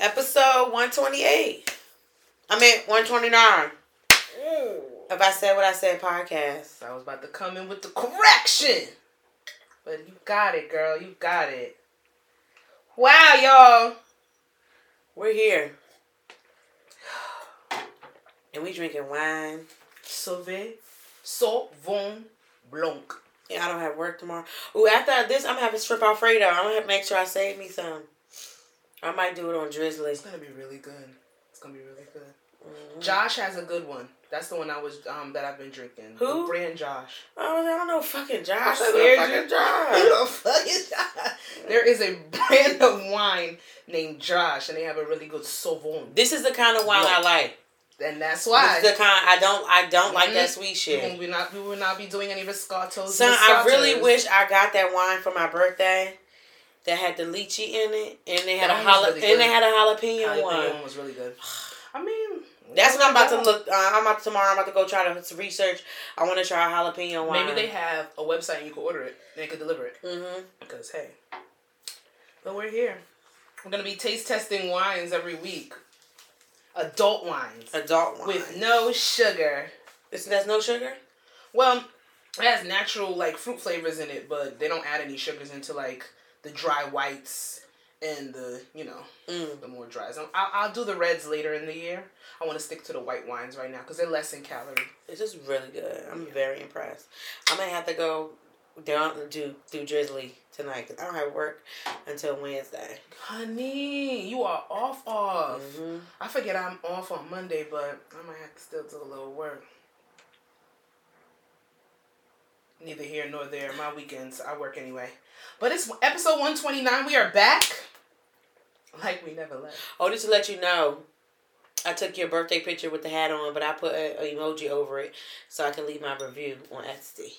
Episode 128. I mean, 129. If I said what I said, podcast. I was about to come in with the correction. But you got it, girl. You got it. Wow, y'all. We're here. And we drinking wine. Sauvé, Sauvon Blanc. Yeah, I don't have work tomorrow. Ooh, after this, I'm gonna have a strip Alfredo. I'm gonna have to make sure I save me some. I might do it on Drizly. It's gonna be really good. It's gonna be really good. Mm-hmm. Josh has a good one. That's the one I was um that I've been drinking. Who? The brand Josh. Oh, I don't know fucking Josh. I Scared fucking Josh. Know fucking Josh. There is a brand of wine named Josh, and they have a really good Sauvon. This is the kind of wine I like. And that's why this is the kind I don't I don't mm-hmm. like that sweet shit. We will not we will not be doing any Moscatos. Son, I really wish I got that wine for my birthday. That had the lychee in it, and they had that a jala- really and they had a jalapeno, jalapeno one. one was really good. I mean, that's what I'm about to look. Uh, I'm about tomorrow. I'm about to go try to research. I want to try a jalapeno wine. Maybe they have a website and you can order it. They could deliver it. Mm-hmm. Because hey, but we're here. We're gonna be taste testing wines every week. Adult wines. Adult wines with no sugar. It's, there's no sugar. Well, it has natural like fruit flavors in it, but they don't add any sugars into like the dry whites and the you know mm. the more dry. So I'll, I'll do the reds later in the year. I want to stick to the white wines right now because they're less in calorie. It's just really good. I'm yeah. very impressed. I may have to go down do do Drizly tonight because I don't have work until Wednesday. Honey, you are off off. Mm-hmm. I forget I'm off on Monday, but I might have to still do a little work. Neither here nor there. My weekends, I work anyway. But it's episode 129. We are back. Like we never left. Oh, just to let you know, I took your birthday picture with the hat on, but I put an emoji over it so I can leave my review on Etsy.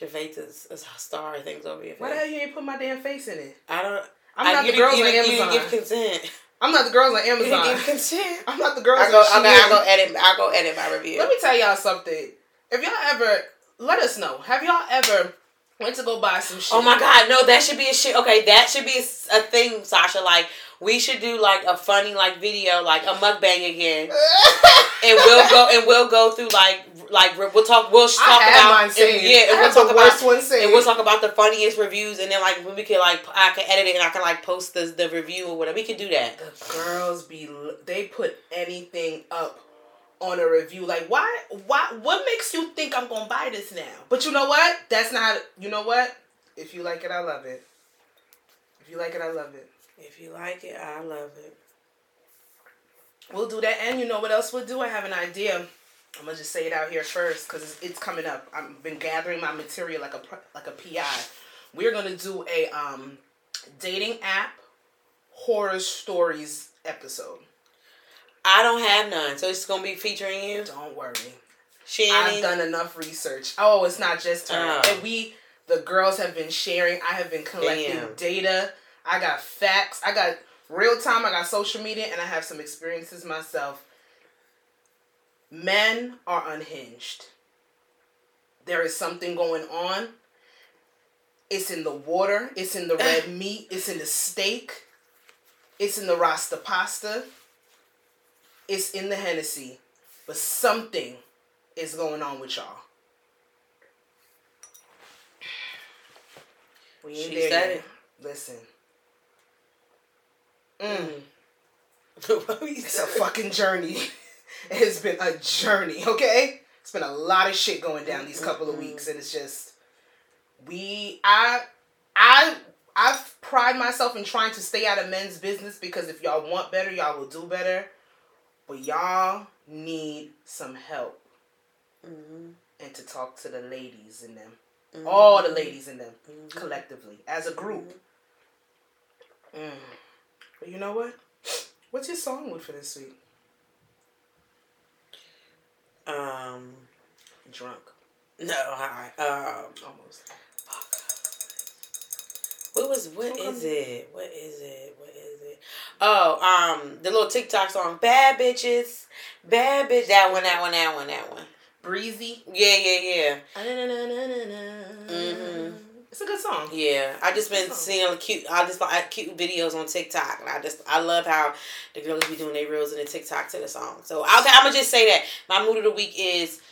Your face is, is a star things over your face. Why the hell you ain't put my damn face in it? I don't. I'm not I, the girls on Amazon. You didn't give consent. I'm not the girls on Amazon. You didn't give consent. I'm not the girls. I go. I go, I go edit. I go edit my review. Let me tell y'all something. If y'all ever let us know, have y'all ever went to go buy some shit? Oh my god, no, that should be a shit. Okay, that should be a, a thing, Sasha. Like we should do like a funny like video, like a mukbang again, and we'll go and we'll go through like like we'll talk we'll talk about and, yeah, and we'll talk about and we'll talk about the funniest reviews, and then like we can like I can edit it and I can like post the the review or whatever. We can do that. The girls be they put anything up on a review. Like why why what makes you think I'm gonna buy this now? But you know what? That's not you know what? If you like it, I love it. If you like it, I love it. If you like it, I love it. We'll do that. And you know what else we'll do? I have an idea. I'm gonna just say it out here first because it's, it's, coming up. I've been gathering my material like a like a PI. We're gonna do a um, dating app horror stories episode. I don't have none, so it's gonna be featuring you. Don't worry. Shannon. I've done enough research. Oh, it's not just her. Oh. And we, the girls, have been sharing. I have been collecting Damn. data I got facts. I got real time. I got social media, and I have some experiences myself. Men are unhinged. There is something going on. It's in the water. It's in the red meat. It's in the steak. It's in the rasta pasta. It's in the Hennessy. But something is going on with y'all. We ain't she there said yet. it. Listen. Mm. it's a fucking journey. it has been a journey, okay? It's been a lot of shit going down these couple of weeks, and it's just we I I I pride myself in trying to stay out of men's business because if y'all want better, y'all will do better. But y'all need some help. Mm-hmm. And to talk to the ladies in them. Mm-hmm. All the ladies in them mm-hmm. collectively as a group. Mm. But you know what? What's your song with for this week? Um, drunk. No, hi. Um, almost. What was what is it? What is it? What is it? Oh, um, the little TikTok song, "Bad Bitches," "Bad Bitch." That one, that one, that one, that one. Breezy. Yeah, yeah, yeah. Mm-hmm. It's a good song. Yeah, I just been seeing cute. I just like cute videos on TikTok, and I just I love how the girls be doing their reels in the TikTok to the song. So I'll, I'm gonna just say that my mood of the week is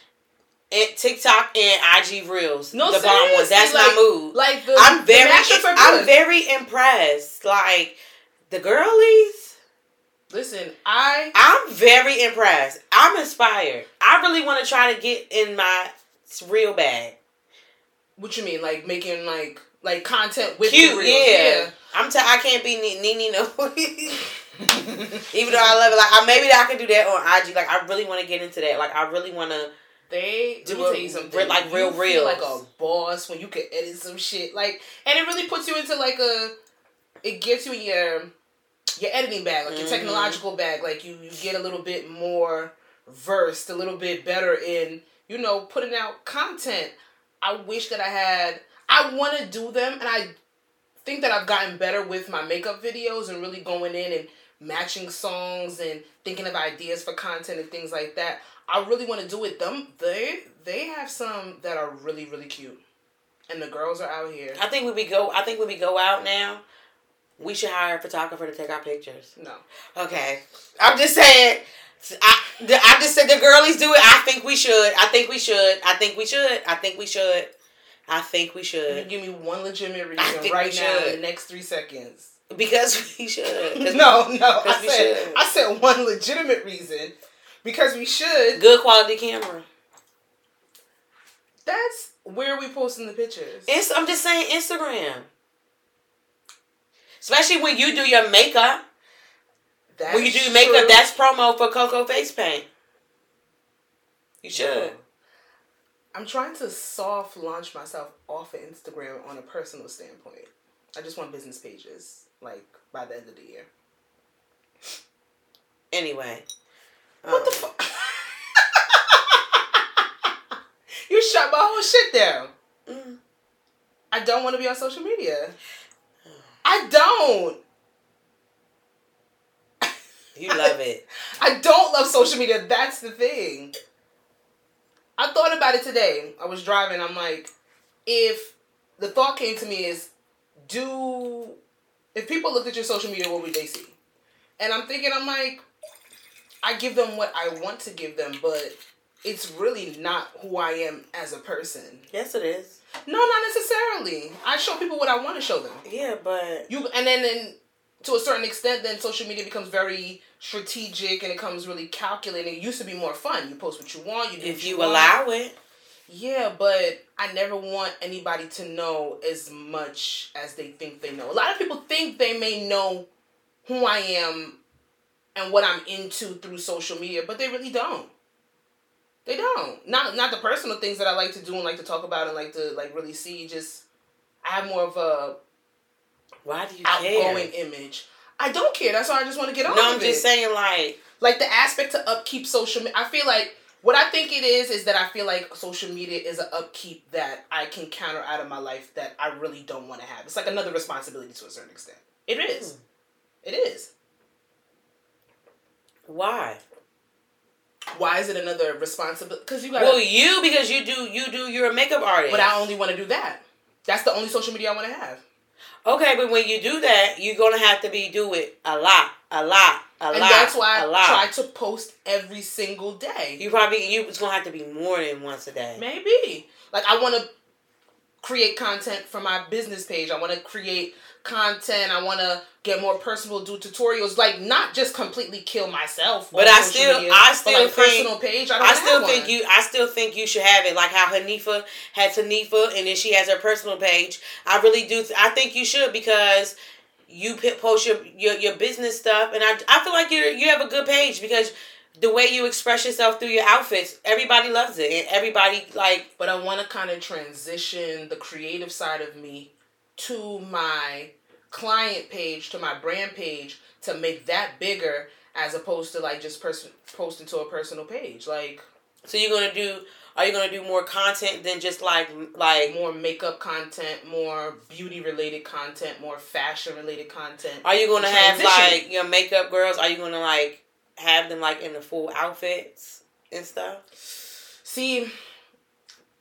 it, TikTok and IG reels. No, the bomb ones. That's like, my mood. Like the, I'm very, I'm very impressed. Like the girlies. Listen, I I'm very impressed. I'm inspired. I really want to try to get in my real bag. What you mean, like making like like content with cute? reels. Yeah. yeah. I'm. T- I can't be Nene no. Even though I love it, like I, maybe I can do that on IG. Like I really want to get into that. Like I really want to. They do tell you something. like real, real. like a boss when you can edit some shit. Like, and it really puts you into like a. It gets you in your your editing bag, like your mm-hmm. technological bag. Like you, you get a little bit more versed, a little bit better in you know putting out content. I wish that I had. I want to do them, and I think that I've gotten better with my makeup videos and really going in and matching songs and thinking of ideas for content and things like that. I really want to do it. Them they they have some that are really really cute, and the girls are out here. I think when we go, I think when we go out now, we should hire a photographer to take our pictures. No. Okay, I'm just saying. I, I just said the girlies do it. I think we should. I think we should. I think we should. I think we should. I think we should. You give me one legitimate reason right now in the next three seconds. Because we should. no, no. I said should. I said one legitimate reason. Because we should. Good quality camera. That's where we posting the pictures. It's, I'm just saying Instagram. Especially when you do your makeup. That's when you do makeup, true. that's promo for Cocoa Face Paint. You should. I'm trying to soft launch myself off of Instagram on a personal standpoint. I just want business pages, like by the end of the year. Anyway. What um, the fuck? you shut my whole shit down. Mm. I don't want to be on social media. I don't. You love it. I don't love social media. That's the thing. I thought about it today. I was driving. I'm like, if the thought came to me is, do if people looked at your social media, what would they see? And I'm thinking, I'm like, I give them what I want to give them, but it's really not who I am as a person. Yes, it is. No, not necessarily. I show people what I want to show them. Yeah, but you and then then to a certain extent, then social media becomes very strategic and it becomes really calculating. It used to be more fun. You post what you want. You do if you, you allow it. Yeah, but I never want anybody to know as much as they think they know. A lot of people think they may know who I am and what I'm into through social media, but they really don't. They don't. Not not the personal things that I like to do and like to talk about and like to like really see. Just I have more of a why do you outgoing care? image. I don't care. That's why I just want to get on. No, I'm just it. saying like like the aspect to upkeep social media. I feel like what I think it is is that I feel like social media is an upkeep that I can counter out of my life that I really don't want to have. It's like another responsibility to a certain extent. It is. Mm. It is. Why? Why is it another responsibility? Because you got. Well, you because you do you do you're a makeup artist. But I only want to do that. That's the only social media I want to have. Okay, but when you do that, you're gonna have to be do it a lot, a lot, a and lot. that's why I try to post every single day. You probably you it's gonna have to be more than once a day. Maybe. Like I want to create content for my business page. I want to create content. I want to get more personal, do tutorials, like not just completely kill myself. But I still, media, I still like think, personal page. I, I still think one. you, I still think you should have it. Like how Hanifa had Hanifa, and then she has her personal page. I really do. Th- I think you should because you post your, your your business stuff, and I I feel like you you have a good page because the way you express yourself through your outfits, everybody loves it, and everybody like. But I want to kind of transition the creative side of me to my client page to my brand page to make that bigger as opposed to like just person posting to a personal page. Like so you're gonna do are you gonna do more content than just like like more makeup content more beauty related content more fashion related content? Are you gonna have like your makeup girls are you gonna like have them like in the full outfits and stuff? See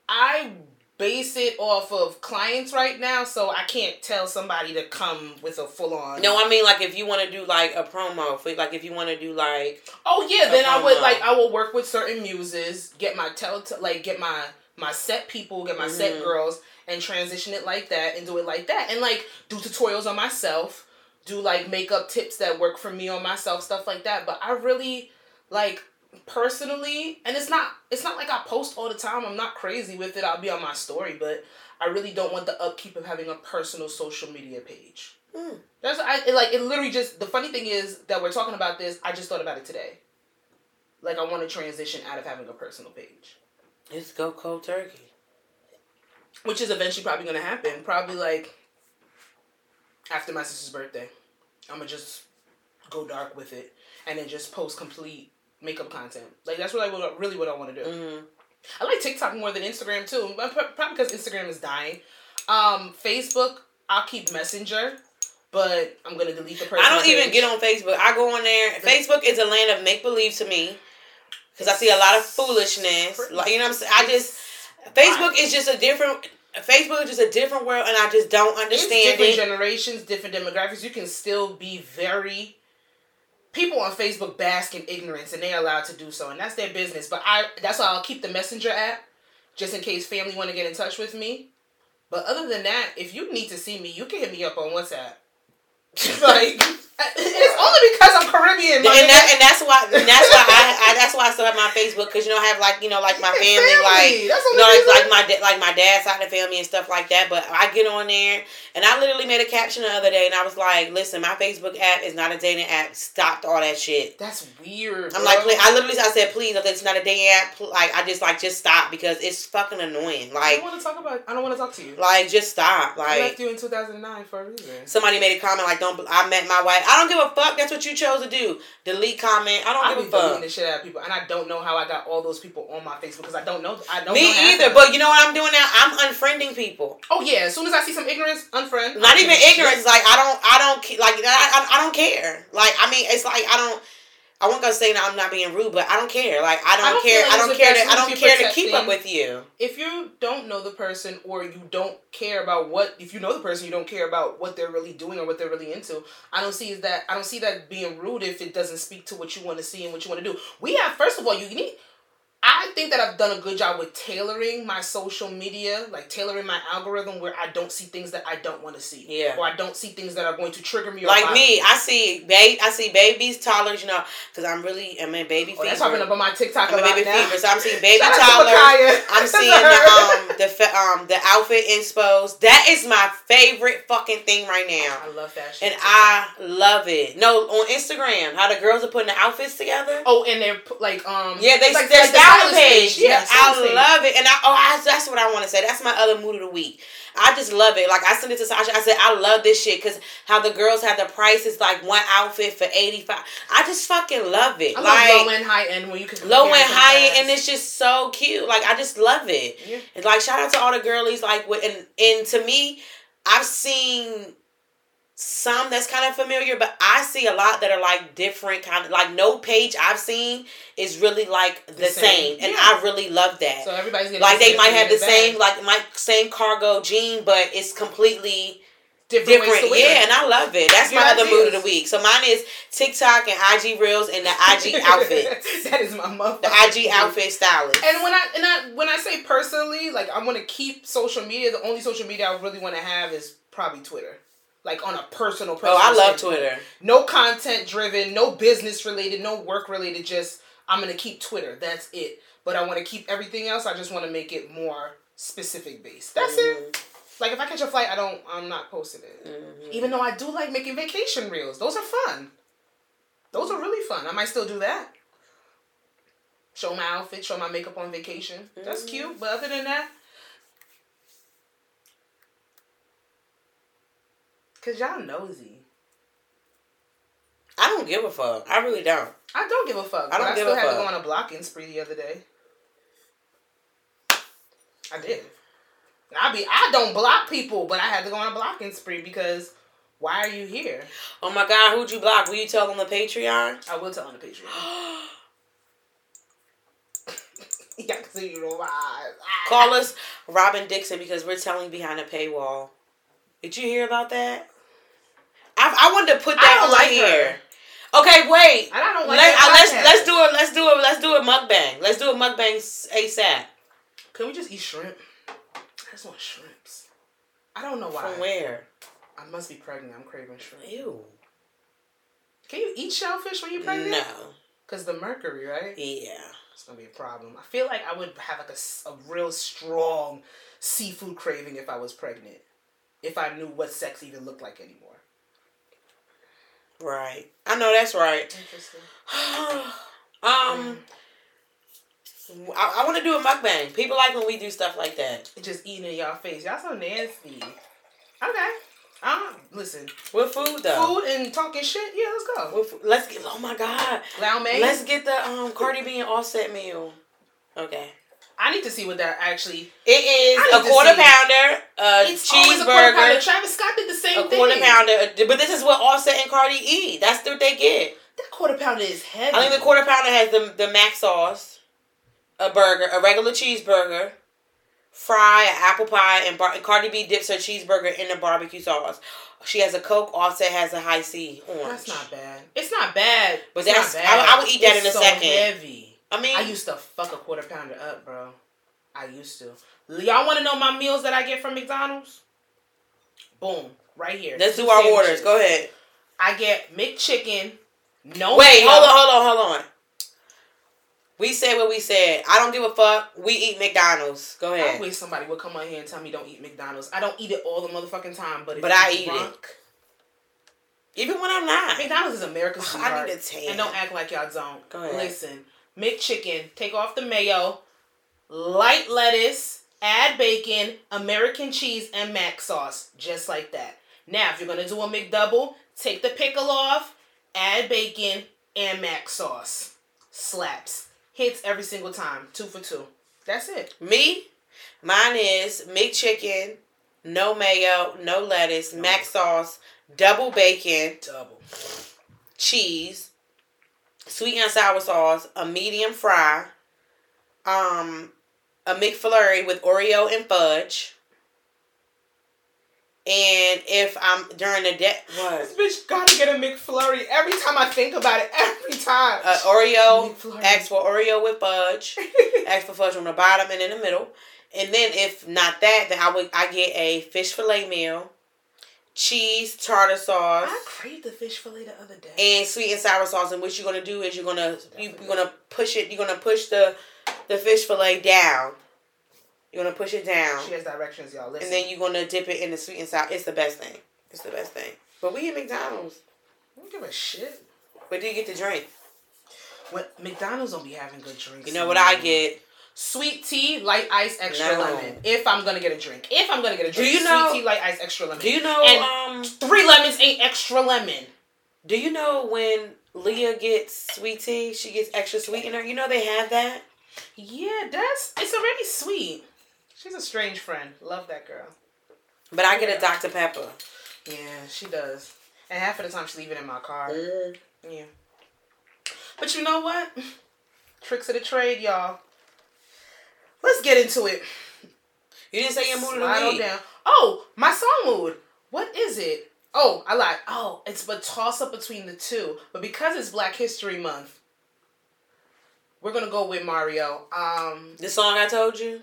i base it off of clients right now, so I can't tell somebody to come with a full on. No, I mean like if you want to do like a promo, for, like if you want to do like. Oh yeah, then I would like I will work with certain muses, get my tell like get my my set people, get my mm-hmm. set girls, and transition it like that and do it like that, and like do tutorials on myself, do like makeup tips that work for me on myself, stuff like that. But I really like personally, and it's not it's not like I post all the time. I'm not crazy with it. I'll be on my story, but I really don't want the upkeep of having a personal social media page. Mm. That's I it, like it. Literally, just the funny thing is that we're talking about this. I just thought about it today. Like I want to transition out of having a personal page. Let's go cold turkey. Which is eventually probably gonna happen. Probably like after my sister's birthday. I'm gonna just go dark with it and then just post complete makeup content. Like that's what I really what I want to do. Mm-hmm. I like TikTok more than Instagram too, probably because Instagram is dying. Um, Facebook, I'll keep Messenger, but I'm gonna delete the person. I don't even get on Facebook. I go on there. Facebook is a land of make believe to me because I see a lot of foolishness. Like you know, what I'm saying. I just Facebook is just a different. Facebook is just a different world, and I just don't understand it's different it. generations, different demographics. You can still be very people on Facebook bask in ignorance and they're allowed to do so and that's their business. But I that's why I'll keep the messenger app just in case family want to get in touch with me. But other than that, if you need to see me, you can hit me up on WhatsApp. like it's only because I'm Caribbean. and that, and that's why and that's why I, I that's why I still have my Facebook because you know I have like you know like my family, family. like you know like, like my like my dad's side of the family and stuff like that. But I get on there and I literally made a caption the other day and I was like, listen, my Facebook app is not a dating app. Stop all that shit. That's weird. I'm bro. like, I literally I said, please, it's not a dating app. Like I just like just stop because it's fucking annoying. Like I don't want to talk about. I don't want to talk to you. Like just stop. Like I left you in 2009 for a reason. Somebody made a comment like, don't. I met my wife. I don't give a fuck. That's what you chose to do. Delete comment. I don't I give a fuck. deleting the shit out of people, and I don't know how I got all those people on my Facebook because I don't know. I don't. Me either. But you know what I'm doing now? I'm unfriending people. Oh yeah. As soon as I see some ignorance, unfriend. Not even ignorance. Like I don't. I don't like. I, I, I don't care. Like I mean, it's like I don't. I won't go say that I'm not being rude, but I don't care. Like I don't, I don't care. Like I don't care. To, I don't care to keep up with you. If you don't know the person, or you don't care about what, if you know the person, you don't care about what they're really doing or what they're really into. I don't see that. I don't see that being rude if it doesn't speak to what you want to see and what you want to do. We have first of all, you need I think that I've done a good job with tailoring my social media, like tailoring my algorithm where I don't see things that I don't want to see. Yeah. Or I don't see things that are going to trigger me. like me, I see babe, I see babies, toddlers, you know, because I'm really, I'm in baby oh, fever. That's popping up on my TikTok I'm a baby now. fever, so I'm seeing baby toddlers. I'm seeing the um the um the outfit inspos. That is my favorite fucking thing right now. I love that shit. And I love it. No, on Instagram, how the girls are putting the outfits together. Oh, and they're like um yeah, they like, they're like styling page. Yeah, I love it, and I oh I, that's what I want to say. That's my other mood of the week. I just love it. Like I sent it to Sasha. I said I love this shit because how the girls have the prices like one outfit for eighty five. I just fucking love it. I like love low and high end when you can low and high end, and it's just so cute. Like I just love it. Yeah. It's like shout out to all the girlies. Like with and and to me, I've seen some that's kind of familiar, but I see a lot that are like different kind of like no page I've seen is really like the, the same. same. and yeah. I really love that. So everybody's like they might have the same like my same cargo jean, but it's completely different. different. Yeah, and I love it. That's Good my ideas. other mood of the week. So mine is TikTok and IG reels and the IG outfit. that is my mother. The IG outfit stylist. And when I and I when I say personally, like I want to keep social media. The only social media I really want to have is probably Twitter like on a personal. personal oh, I love Twitter. No content driven, no business related, no work related. Just I'm gonna keep Twitter. That's it. But I want to keep everything else. I just want to make it more specific based. That's mm-hmm. it. Like if I catch a flight, I don't. I'm not posting it. Mm-hmm. Even though I do like making vacation reels. Those are fun. Those are really fun. I might still do that. Show my outfit, show my makeup on vacation. Mm-hmm. That's cute. But other than that, Cause y'all nosy. I don't give a fuck. I really don't. I don't give a fuck. I don't I give still a had fuck. to go on a blocking spree the other day. I did. I be I don't block people, but I had to go on a blocking spree because why are you here? Oh my god, who'd you block? Will you tell on the Patreon? I will tell on the Patreon. yeah, I can see you in my eyes. Call us Robyn Dixon because we're telling behind a paywall. Did you hear about that? I, I wanted to put that on like here. her. Okay, wait. And I don't like Let, that uh, let's let's do it. Let's do it. Let's do a mukbang. Let's do a mukbang ASAP. Can we just eat shrimp? I just want shrimps. I don't know why. From where? I must be pregnant. I'm craving shrimp. Ew. Can you eat shellfish when you're pregnant? No. Cause the mercury, right? Yeah. It's gonna be a problem. I feel like I would have like a, a real strong seafood craving if I was pregnant. If I knew what sex even looked like anymore. Right. I know that's right. Interesting. um. I, I want to do a mukbang. People like when we do stuff like that. Just eating in y'all face. Y'all so nasty. Okay. Um, listen. With food though. Food and talking shit. Yeah, let's go. With, let's get. Oh my god. Lo Mein. Let's get the um Cardi B and Offset meal. Okay. I need to see what that actually. It is a quarter pounder, a It's a quarter pounder. cheeseburger, Travis Scott did the same a thing. quarter pounder. But this is what Offset and Cardi eat. That's what they get. That quarter pounder is heavy. I think the quarter pounder has the the mac sauce, a burger, a regular cheeseburger, fry, an apple pie, and bar- Cardi B dips her cheeseburger in the barbecue sauce. She has a Coke. Offset has a Hi-C orange. That's not bad. It's not bad. But It's that's- bad. I I would eat that It's in a so second. Heavy. I mean, I used to fuck a quarter pounder up, bro. I used to. Y'all want to know my meals that I get from McDonald's? Boom, right here. let's do our sandwiches. orders. Go ahead. I get McChicken. No. Wait, hold on, hold on, hold on. We said what we said. I don't give a fuck. We eat McDonald's. Go ahead. I wish somebody would come on here and tell me don't eat McDonald's. I don't eat it all the motherfucking time, but But I eat it. Even when I'm not. McDonald's is America's Ugh, I need a tan. And don't act like y'all don't. Go ahead. Listen, McChicken, take off the mayo, light lettuce, add bacon, American cheese, and mac sauce, just like that. Now, if you're gonna do a McDouble, take the pickle off, add bacon and mac sauce. Slaps. Hits every single time. Two for two. That's it. Me, mine is McChicken, no mayo, no lettuce, mac sauce, double bacon, Double. cheese, sweet and sour sauce, a medium fry, um, a McFlurry with Oreo and fudge. And if I'm during the day, This what? bitch gotta get a McFlurry every time I think about it. Every time. Uh, Oreo, McFlurry. ask for Oreo with fudge. ask for fudge on the bottom and in the middle. And then if not that, then I would I get a fish fillet meal, cheese, tartar sauce, I craved the fish fillet the other day. and sweet and sour sauce. And what you're gonna do is you're gonna you, you're gonna push it. You're gonna push the the fish fillet down. You're gonna push it down, she has directions, y'all. Listen. and then you're gonna dip it in the sweet and sour. It's the best thing. It's the best thing. But we at McDonald's. I don't give a shit. What do you get to drink? What McDonald's don't be having good drinks. You know what I get? Sweet tea, light ice, extra No. lemon. If I'm gonna get a drink. If I'm gonna get a drink. you know- Sweet tea, light ice, extra lemon. Do you know? And- um. Three lemons ain't extra lemon. Do you know when Leah gets sweet tea, she gets extra sweet in her? You know they have that? Yeah, that's it's already sweet. She's a strange friend. Love that girl. But I get a Dr. Pepper. Yeah, she does. And half of the time she leave it in my car. Mm. Yeah. But you know what? Tricks of the trade, y'all. Let's get into it. You didn't say your mood of the down. Oh, my song mood. What is it? Oh, I lied. Oh, it's a toss up between the two. But because it's Black History Month, we're gonna go with Mario. Um, The song I told you?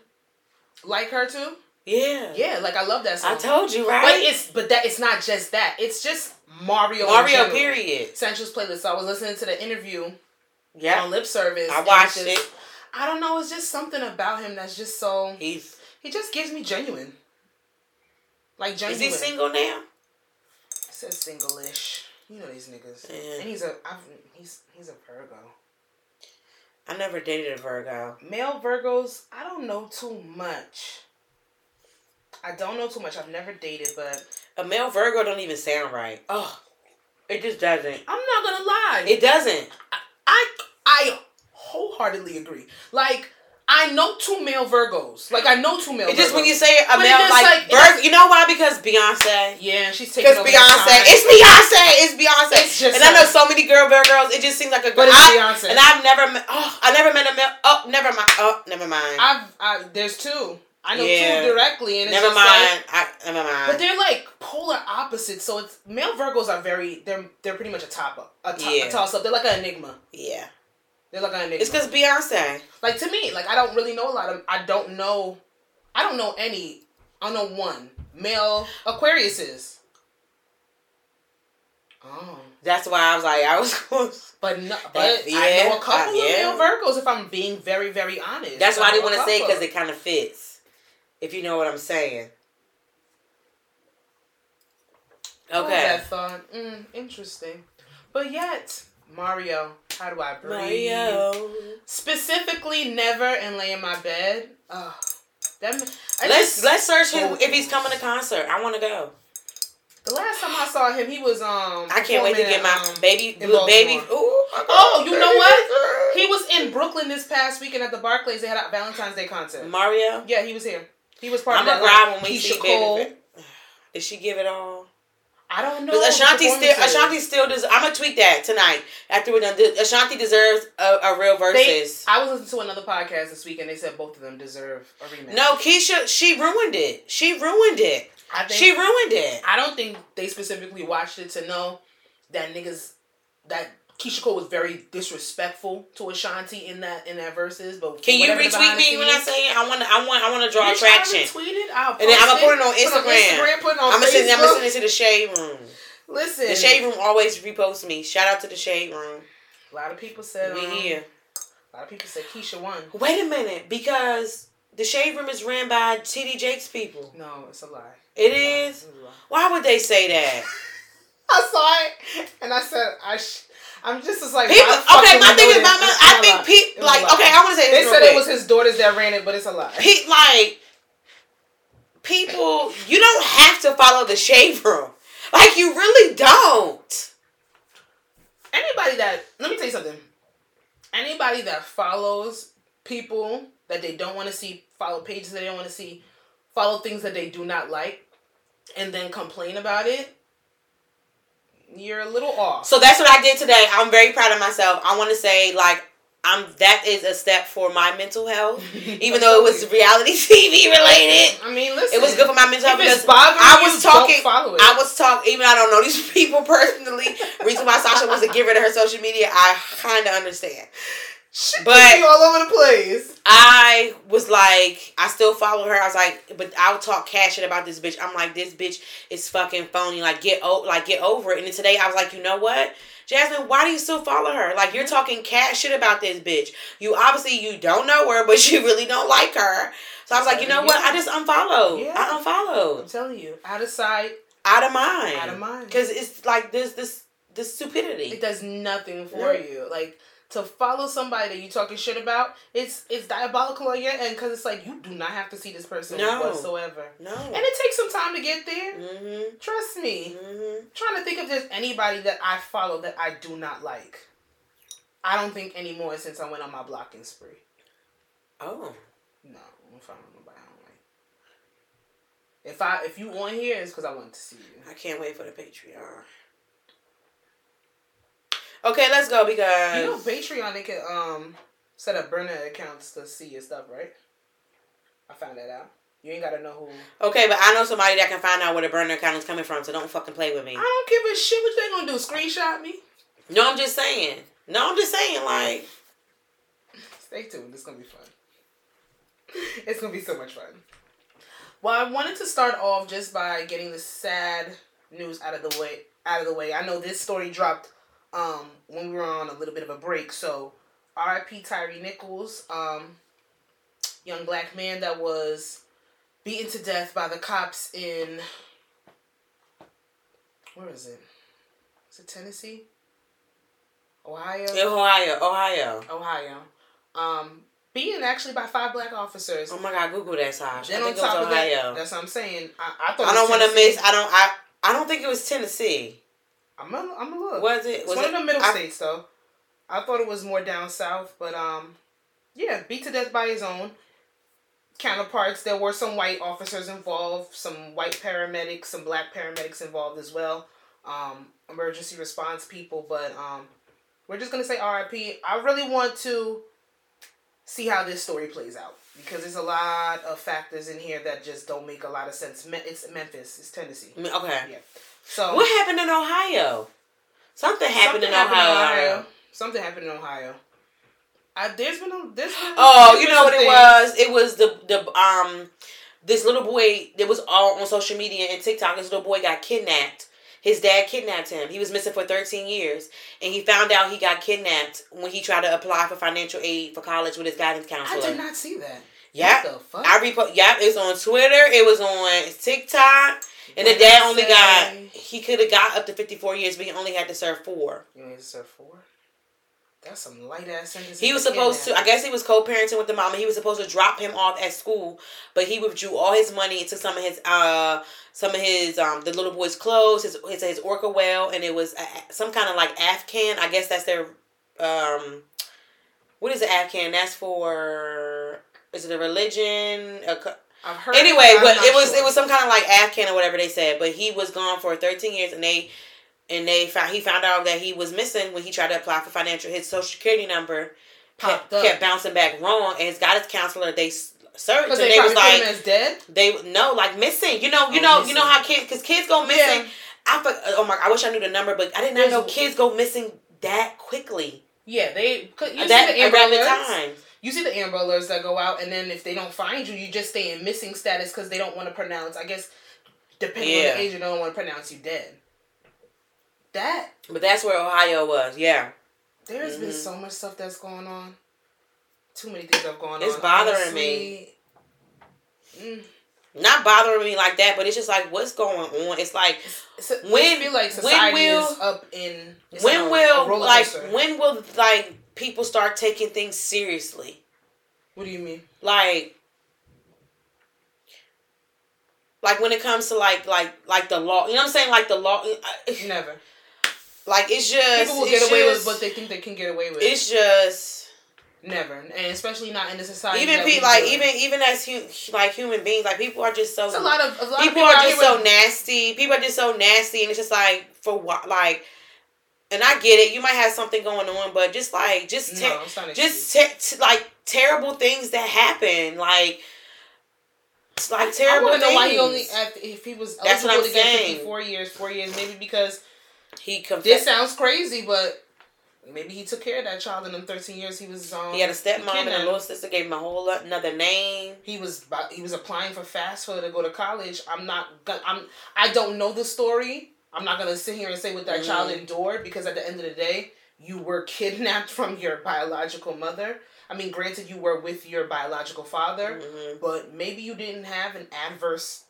like her too? Yeah. Yeah, like I love that song. I told you, right. But it's but that it's not just that. It's just Mario. Mario, period. Essentials playlist. So I was listening to the interview Yeah. on Lip Service. I watched it. I don't know. It's just something about him that's just so. He's He just gives me genuine. Like genuine. is he single now? says single-ish. You know these niggas. Yeah. And he's a I've, he's he's a Virgo. I never dated a Virgo. Male Virgos, I don't know too much. I don't know too much. I've never dated, but A male Virgo don't even sound right. Oh, it just doesn't. I'm not gonna lie. It doesn't. I I wholeheartedly agree. Like I know two male Virgos. Like I know two male. It's just Virgos. when you say a But male like, like- Virgo, you know why? Because Beyonce. yeah, she's taking Because Beyonce, time. it's Beyonce, it's Beyonce, It's just and I know so- many girl Virgos. It just seems like a girl. But it's I- Beyonce. And I've never met. Oh, I never met a male. Oh, never mind. Oh, never mind. I've I, there's two. I know Yeah. two directly, and it's never just like- mind. I, never mind. but they're like polar opposites. So it's male Virgos are very they're they're pretty much a top up a, to- Yeah. a toss up. They're like an enigma. yeah, They're like an enigma. it's because Beyonce. like to me, like I don't really know a lot of. I don't know. I don't know any. I don't know one male Aquariuses. Oh. That's why I was like, I was close. But no, but That- I yeah, know a couple uh, yeah. of male Virgos. If I'm being very, very honest, That's why I didn't want to say couple. because it kind of fits. If you know what I'm saying. Hold Okay. that thought. Mm, interesting. But yet, Mario, how do I breathe? Mario. Specifically, never and lay in my bed. Oh, that, I Let's just- let's search him if he's coming to concert. I want to go. The last time I saw him, he was um. I can't wait to get my um, baby baby. Ooh, Oh, you know what? He was in Brooklyn this past weekend at the Barclays. They had a Valentine's Day concert. Mario. Yeah, he was here. He was part of the I'm of gonna that. cry when we Keyshia see Cole. baby. Did she give it all? I don't know. Ashanti still. Ashanti still does. I'm gonna tweet that tonight after we're done. Ashanti deserves a, a real They. I was listening to another podcast this week, and they said both of them deserve a remix. no, Keyshia, she ruined it. She ruined it. I think She ruined it. I don't think they specifically watched it to know that niggas that Keyshia Cole was very disrespectful to Ashanti in that in that verses. But Can you retweet me when I say it? I want to. I want. I want to draw Bitch, attraction. I retweeted. I'll And then I'ma put it on Instagram. put it on I'm gonna send. I'm gonna send it to the shade room. Listen, The shade room always reposts me. Shout out to the shade room. A lot of people said We um, here. A lot of people said Keyshia won. Wait a minute, because the shade room is ran by TD Jakes people. No, it's a lie. It is. It's a lie. Why would they say that? I saw it and I said I. Sh- I'm just as like. People, okay, my thing is, my, my, I think people like okay. I want to say They this said it was his daughters that ran it, but it's a lie. Pe- like people. You don't have to follow the shade room. Like you really don't. anybody that let me tell you something. Anybody that follows people that they don't want to see, follow pages that they don't want to see, follow things that they do not like, and then complain about it, you're a little off. So that's what I did today. I'm very proud of myself. I want to say like. I'm that is a step for my mental health, even though it was reality TV related. I mean, listen. It was good for my mental health because I was talking. I was talking. Even I don't know these people personally. Reason why Sasha wants to get rid of her social media, I kind of understand. Shit but- be all over the place. I was like, I still follow her. I was like, but I'll talk cash shit about this bitch. I'm like, this bitch is fucking phony. Like get o- like get over it. And then today I was like, you know what? Jasmine, why do you still follow her? Like you're talking cash shit about this bitch. You obviously you don't know her, but you really don't like her. So I was like, you know what? I just unfollowed. Yeah. I unfollowed. I'm telling you, out of sight, Out of mind. out of mind. Because it's like this this this stupidity. it does nothing for Yeah. you. Like to follow somebody that you talking shit about, it's it's diabolical on your end because it's like you do not have to see this person No. whatsoever, No. and it takes some time to get there. Mm-hmm. Trust me. Mm-hmm. trying to think if there's anybody that I follow that I do not like. I don't think anymore since I went on my blocking spree. Oh. No, I don't follow nobody I don't like. If I if you on here, it's because I want to see you. I can't wait for the Patreon. Okay, let's go because You know, Patreon they can um set up burner accounts to see your stuff, right? I found that out. You ain't gotta know who. Okay, but I know somebody that can find out where the burner account is coming from, so don't fucking play with me. I don't give a shit what they gonna do. Screenshot me. No, I'm just saying. No, I'm just saying, like, Stay tuned. It's gonna be fun. It's gonna be so much fun. Well, I wanted to start off just by getting the sad news out of the way. Out of the way. I know this story dropped um, when we were on a little bit of a break. So, R.I.P. Tyre Nichols, um, young black man that was beaten to death by the cops in where is it? Is it Tennessee? Ohio? Ohio, Ohio. Ohio. Um, beaten actually by five black officers. Oh my God, Google that, Sasha. I Then on it was top of Ohio. that, that's what I'm saying. I, I thought I don't want to miss. I don't. I. I don't think it was Tennessee. I'm gonna, I'm gonna look. Was it? It's Was one it? of the middle I- states though. I thought it was more down south, but um, yeah, beat to death by his own counterparts. There were some white officers involved, some white paramedics, some black paramedics involved as well. um, emergency response people, but um, we're just gonna say R.I.P. I really want to see how this story plays out because there's a lot of factors in here that just don't make a lot of sense. It's Memphis, it's Tennessee. Okay. Yeah. So what happened in Ohio? Something happened, something in, happened Ohio. in Ohio. Something happened in Ohio. I, there's been a there's been oh you know what things. it was it was the the um this little boy it was all on social media and TikTok this little boy got kidnapped his dad kidnapped him. He was missing for 13 years. And he found out he got kidnapped when he tried to apply for financial aid for college with his guidance counselor. I did not see that. Yeah. I repo- Yep, it's on Twitter. It was on TikTok. And the dad only got he could have got up to 54 years, but he only had to serve four. You only serve four? That's some light ass sentences. He was supposed to. I guess he was co-parenting with the mom. and He was supposed to drop him off at school, but he withdrew all his money and took some of his uh some of his um the little boy's clothes, his his, his Orca well, and it was a, some kind of like Afghan. I guess that's their um. What is the Afghan? That's for is it a religion? A, I've heard anyway, but it was sure. it was some kind of like Afghan or whatever they said. But he was gone for 13 years, and they and they found he found out that he was missing when he tried to apply for financial. His social security number kept, kept bouncing back wrong, and he's got his guidance counselor they searched and they, they was like as dead. They no like missing. You know, you oh, know, missing. you know how kids because kids go missing. Yeah. I oh my! I wish I knew the number, but I did not know kids go missing that quickly. Yeah, they could. you that, see the Amber Alerts. You see the Amber Alerts that go out, and then if they don't find you, you just stay in missing status because they don't want to pronounce. I guess depending yeah. on the age, they don't want to pronounce you dead. That. But that's where Ohio was. Yeah. There's mm-hmm. been so much stuff that's going on. Too many things have gone it's on. It's bothering Honestly, me. Mm. Not bothering me like that, but it's just like what's going on. It's like it's, when feel like when will up in when will like when will like people start taking things seriously? What do you mean? Like like when it comes to like like like the law, you know what I'm saying? Like the law. Uh, never. Like it's just people will get away just, with what they think they can get away with. It's just never, and especially not in the society. Even people, like even even as hu- like human beings, like people are just so. It's a lot of a lot people, of people are just so with... nasty. People are just so nasty, and it's just like for what like. And I get it. You might have something going on, but just like just te- no, just te- t- like terrible things that happen, like like terrible. I want to know why he only if he was That's what I'm to saying. get four years, four years, maybe because he confessed. This sounds crazy, but maybe he took care of that child in them thirteen years. He was um, he had a stepmom and a little sister. Gave him a whole another name. He was he was applying for FAFSA to go to college. I'm not gonna. I'm I don't know the story. I'm not gonna sit here and say what that mm. child endured because at the end of the day, you were kidnapped from your biological mother. I mean, granted, you were with your biological father, mm-hmm. but maybe you didn't have an adverse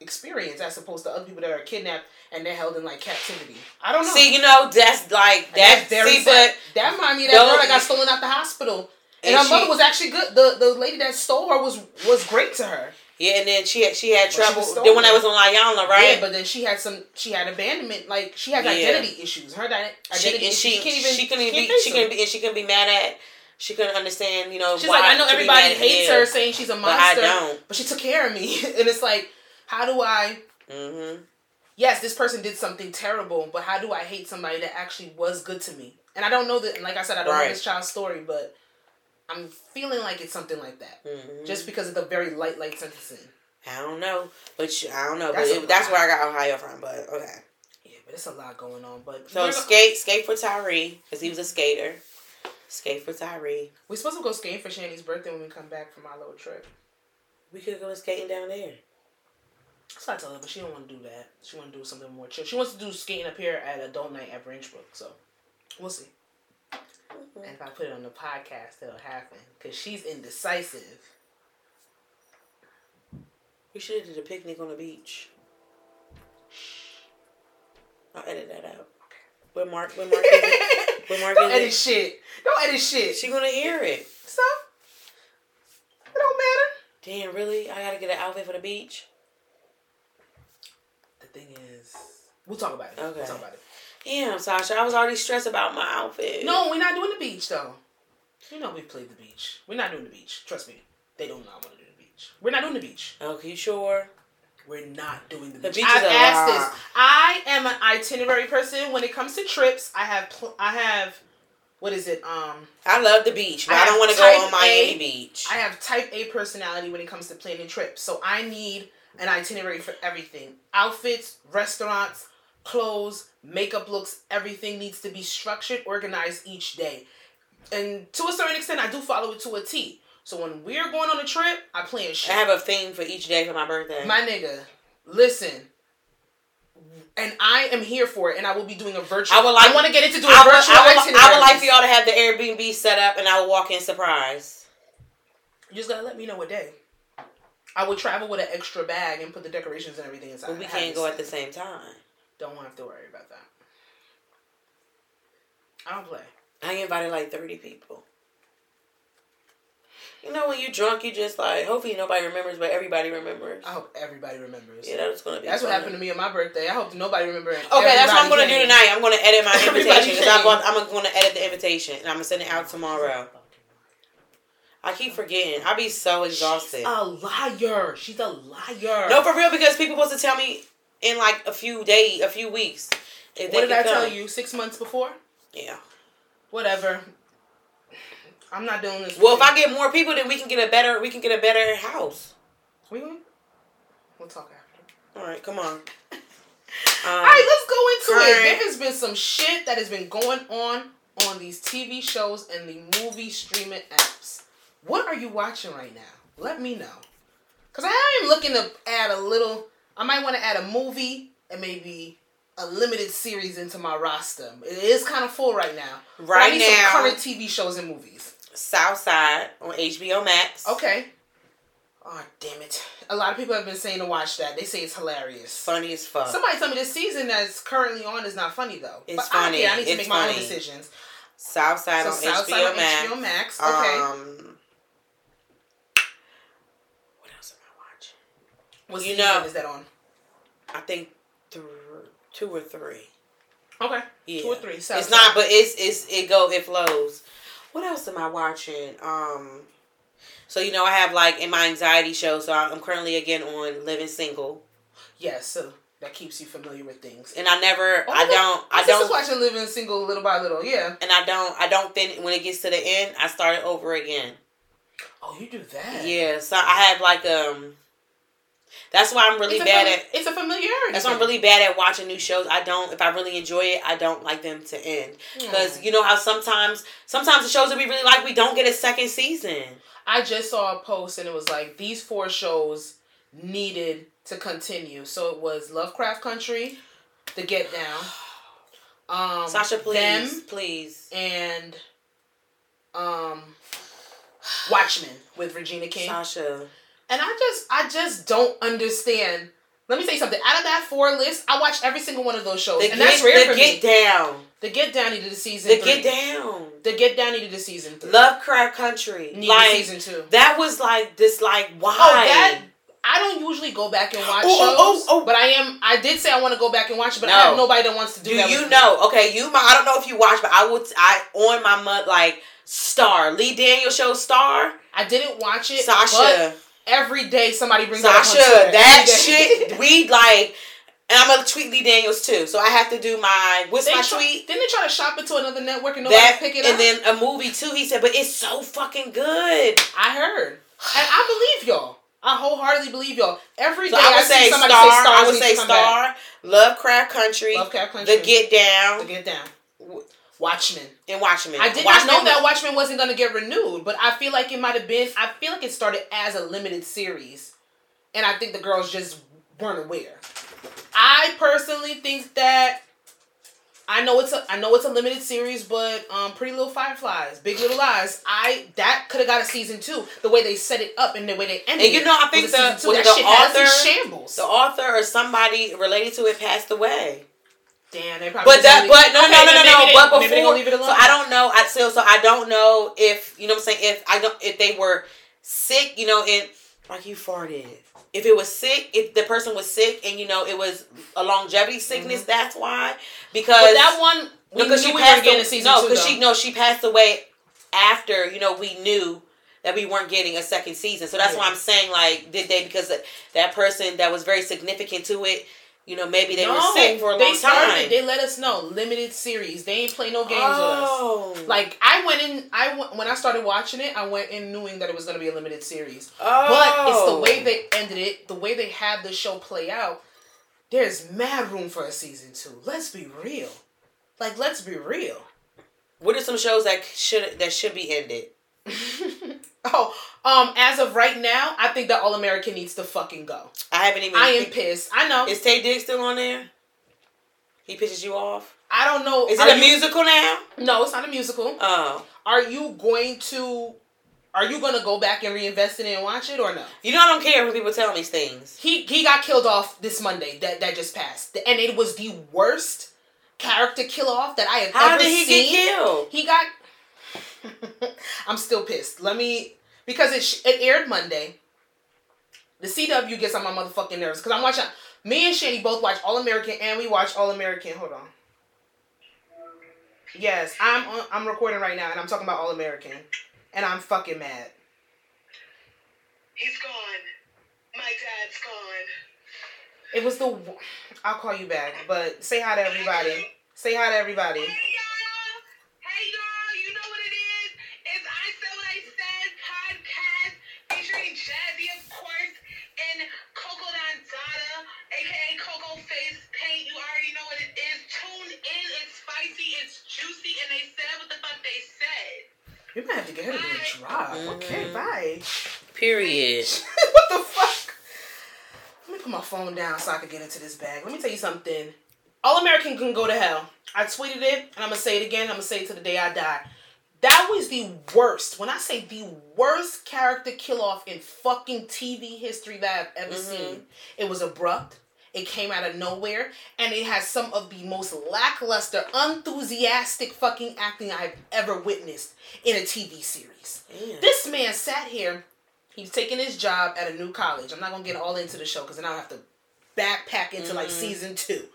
experience as opposed to other people that are kidnapped and they're held in like captivity. I don't know. See, you know, that's like that's, that's very see, sad. but that reminded me of that girl that got stolen out the hospital. And, and her she, mother was actually good. The the lady that stole her was was great to her. Yeah, and then she had she had trouble. Then when that was on Iyanla, right? Yeah, but then she had some. She had abandonment. Like she has yeah. identity issues. Her identity. She, she, she can't even. She couldn't be. She couldn't be. And she couldn't be mad at she couldn't understand, you know. She's like, I know everybody hates her, saying she's a monster, but I don't. But she took care of me, and it's like, how do I? Mm-hmm. Yes, this person did something terrible, but how do I hate somebody that actually was good to me? And I don't know that. Like I said, I don't right. know this child's story, but I'm feeling like it's something like that, mm-hmm. just because of the very light, light sentencing. I don't know, but I don't know, that's but it, that's where I got Ohio from. But okay. Yeah, but it's a lot going on. But so skate, skate for Tyre because he was a skater. Skate for Tyre. We're supposed to go skating for Shandy's birthday when we come back from our little trip. We could go skating down there. So I tell her, but she don't want to do that. She want to do something more chill. She wants to do skating up here at adult night at Branchbrook. So we'll see. Mm-hmm. And if I put it on the podcast, it'll happen because she's indecisive. We should have did a picnic on the beach. I'll edit that out. Where Mark? Where Mark? Where Mark? Don't edit shit. Don't edit shit. She gonna hear it. So it don't matter. Damn, really? I gotta get an outfit for the beach. The thing is, we'll talk about it. Okay. We'll talk about it. Damn, Sasha, I was already stressed about my outfit. No, we're not doing the beach though. You know we played the beach. We're not doing the beach. Trust me. They don't not want to do the beach. We're not doing the beach. Okay, sure? we're not doing the The beach. beach I've a asked lot. this. I am an itinerary person when it comes to trips. I have pl- I have what is it? Um, I love the beach, but I I, don't want to go on Miami A. Beach. I have type A personality when it comes to planning trips. So I need an itinerary for everything. Outfits, restaurants, clothes, makeup looks, everything needs to be structured, organized each day. And to a certain extent I do follow it to a T. So when we're going on a trip, I plan shit. I have a theme for each day for my birthday. My nigga, listen. And I am here for it, and I will be doing a virtual. I would like- I want to get into doing I would, virtual I, would, I would like for y'all to have the Airbnb set up, and I will walk in surprise. You just gotta let me know what day. I would travel with an extra bag and put the decorations and everything inside. But we can't go at the same time. Don't have to worry about that. I don't play. I invited like thirty people. You know, when you're drunk, you just like. Hopefully, nobody remembers, but everybody remembers. I hope everybody remembers. Yeah, that's gonna be. That's what happened to me on my birthday. I hope nobody remembers. Okay, that's what I'm gonna do tonight. I'm gonna edit my invitation. I'm, going, I'm gonna edit the invitation, and I'm gonna send it out tomorrow. I keep forgetting. I be so exhausted. A liar. She's a liar. No, for real, because people supposed to tell me in like a few days, a few weeks. What did I can tell you? Six months before? Yeah. Whatever. I'm not doing this. Well, if with I get more people, then we can get a better. We can get a better house. we going? We'll talk after. All right, come on. Um, All right, let's go into it. There has been some shit that has been going on on these TV shows and the movie streaming apps. What are you watching right now? Let me know. Cause I am looking to add a little. I might want to add a movie and maybe a limited series into my roster. It is kind of full right now. I Right need now- some current TV shows and movies. Southside on HBO Max. Okay. Oh damn it! A lot of people have been saying to watch that. They say it's hilarious. Funny as fuck. Somebody told me this season that's currently on is not funny though. It's but I don't funny. I need to It's make my own decisions. Southside So on Southside HBO on Max. HBO Max. Okay. Um, what else am I watching? What you season know- is that on? I think th- two or three. Okay. Yeah. Two or three. it's Southside. not, but it's it's it go it flows. What else am I watching? Um, so you know I have like in my anxiety show. So I'm currently again on Living Single, Yes. So that keeps you familiar with things. and I never, Oh, I don't, I don't, watching Living Single little by little. Yeah. and I don't, I don't think when it gets to the end, I start it over again. Oh, you do that. Yeah, so I have like um. That's why I'm really bad fami- at. It's a familiarity. That's why I'm really bad at watching new shows. I don't. If I really enjoy it, I don't like them to end. Because Hmm. you know how sometimes, sometimes the shows that we really like, we don't get a second season. I just saw a post and it was like these four shows needed to continue. So it was Lovecraft Country, The Get Down, um, Sasha, please, them, please. and um, Watchmen with Regina King. Sasha, And I just, I just don't understand. Let me say something. Out of that four list, I watched every single one of those shows, the and get, that's rare the for get me. down, The Get Down needed a season. the three. get down. The Get Down needed a season three. Lovecraft Country, needed like season two. that was like this, like oh, why? Oh, that I don't usually go back and watch Oh, oh, shows, oh, oh. but I am. I did say I want to go back and watch it, but I have nobody that wants to do, Do that. you know? Okay, you. might- I don't know if you watch, but I would. I on my mud like Star Lee Daniel show Star I didn't watch it. Sasha. Every day somebody brings it up Sasha, that shit, we like, and I'm gonna tweet Lee Daniels too. So I have to do my what's They my try- tweet Didn't they try to shop it to another network and nobody that, pick it and up? And then a movie too. He said, but it's so fucking good. I heard, and I believe y'all. I wholeheartedly believe y'all. Every So day I would see say somebody Star. say Star. I would say Star, Lovecraft Country, Lovecraft Country. The Get Down, The Get Down. Watchmen. and Watchmen. I did Watchmen not know that Watchmen wasn't going to get renewed, but I feel like it might have been. I feel like it started as a limited series, and I think the girls just weren't aware. I personally think that I know it's a I know it's a limited series, but um, Pretty Little Fireflies, Big Little Lies, I that could have got a season two. The way they set it up and the way they ended. And you know, I think the- two. the shit had us in author- shambles. The author or somebody related to it passed away. Damn, they probably But that, but no, okay, no, no, no, no. But they before, leave it so. I don't know. I still, so I don't know if you know what I'm saying. If I don't, if they were sick, you know, and like you farted. If it was sick, if the person was sick, and you know it was a longevity sickness, that's why. Because Mm-hmm. But that one, we no, because she we passed away. season No, because she no, she passed away after you know we knew that we weren't getting a second season. So that's Yeah. why I'm saying like, did they because that person that was very significant to it, you know, maybe they were sick for a they long started time. it. They let us know limited series. They ain't play no games oh, with us. Like I went in, I when I started watching it, I went in knowing that it was gonna be a limited series. oh. But it's the way they ended it, the way they had the show play out. There's mad room for a season two. Let's be real. Like, let's be real. What are some shows that should that should be ended? oh, um, as of right now, I think that All American needs to fucking go. I haven't even. I am pissed. I know. Is Taye Diggs still on there? He pisses you off. I don't know. Is it a you- musical now? No, it's not a musical. Oh, Are you going to? Are you gonna go back and reinvest in it and watch it or no? you know I don't care when people tell me these things. He he got killed off this Monday. That that just passed, and it was the worst character kill off that I have How ever did he seen. get killed? He got. I'm still pissed. Let me because it sh- it aired Monday. The CW gets on my motherfucking nerves because I'm watching. Me and Shani both watch All American and we watch All American. Hold on. Yes, I'm on, I'm recording right now and I'm talking about All American, and I'm fucking mad. He's gone. My dad's gone. It was the. I'll call you back, but say hi to everybody. Say hi to everybody. You might have to get her to do a drop. Okay, Mhm. bye. Period. what the fuck? Let me put my phone down so I can get into this bag. Let me tell you something. All American can go to hell. I tweeted it, and I'm gonna say it again. I'm gonna say it to the day I die. That was the worst. When I say the worst character kill off in fucking TV history that I've ever Mhm. seen, it was abrupt. It came out of nowhere, and it has some of the most lackluster, enthusiastic fucking acting I've ever witnessed in a TV series. Damn. This man sat here. He's taking his job at a new college. I'm not gonna get all into the show because then I'll have to backpack into like Mhm. season two.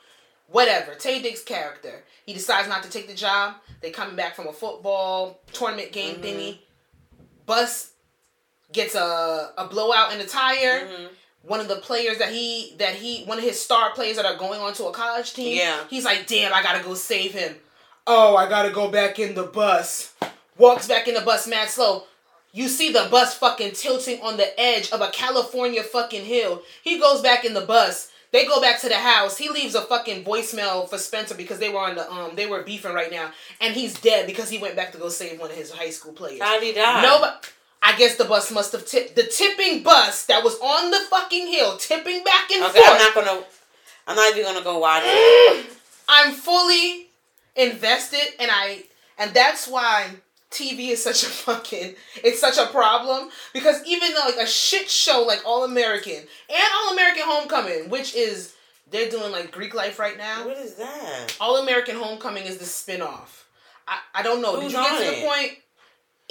Whatever. Taye Diggs' character. He decides not to take the job. They coming back from a football tournament game Mhm. thingy. Bus gets a, a blowout in the tire. Mhm. One of the players that he that he one of his star players that are going on to a college team. Yeah. He's like, damn, I gotta go save him. Oh, I gotta go back in the bus. Walks back in the bus mad slow. You see the bus fucking tilting on the edge of a California fucking hill. He goes back in the bus. They go back to the house. He leaves a fucking voicemail for Spencer because they were on the um they were beefing right now, and he's dead because he went back to go save one of his high school players. How did he die? Nobody. I guess the bus must have tipped. The tipping bus that was on the fucking hill, tipping back and Okay, forth. I'm not gonna. I'm not even gonna go watch it. I'm fully invested, and I and that's why TV is such a fucking it's such a problem because even though like a shit show like All American and All American Homecoming, which is they're doing like Greek life right now. What is that? All American Homecoming is the spin-off. I, I don't know. Who's Did you get to the it? point?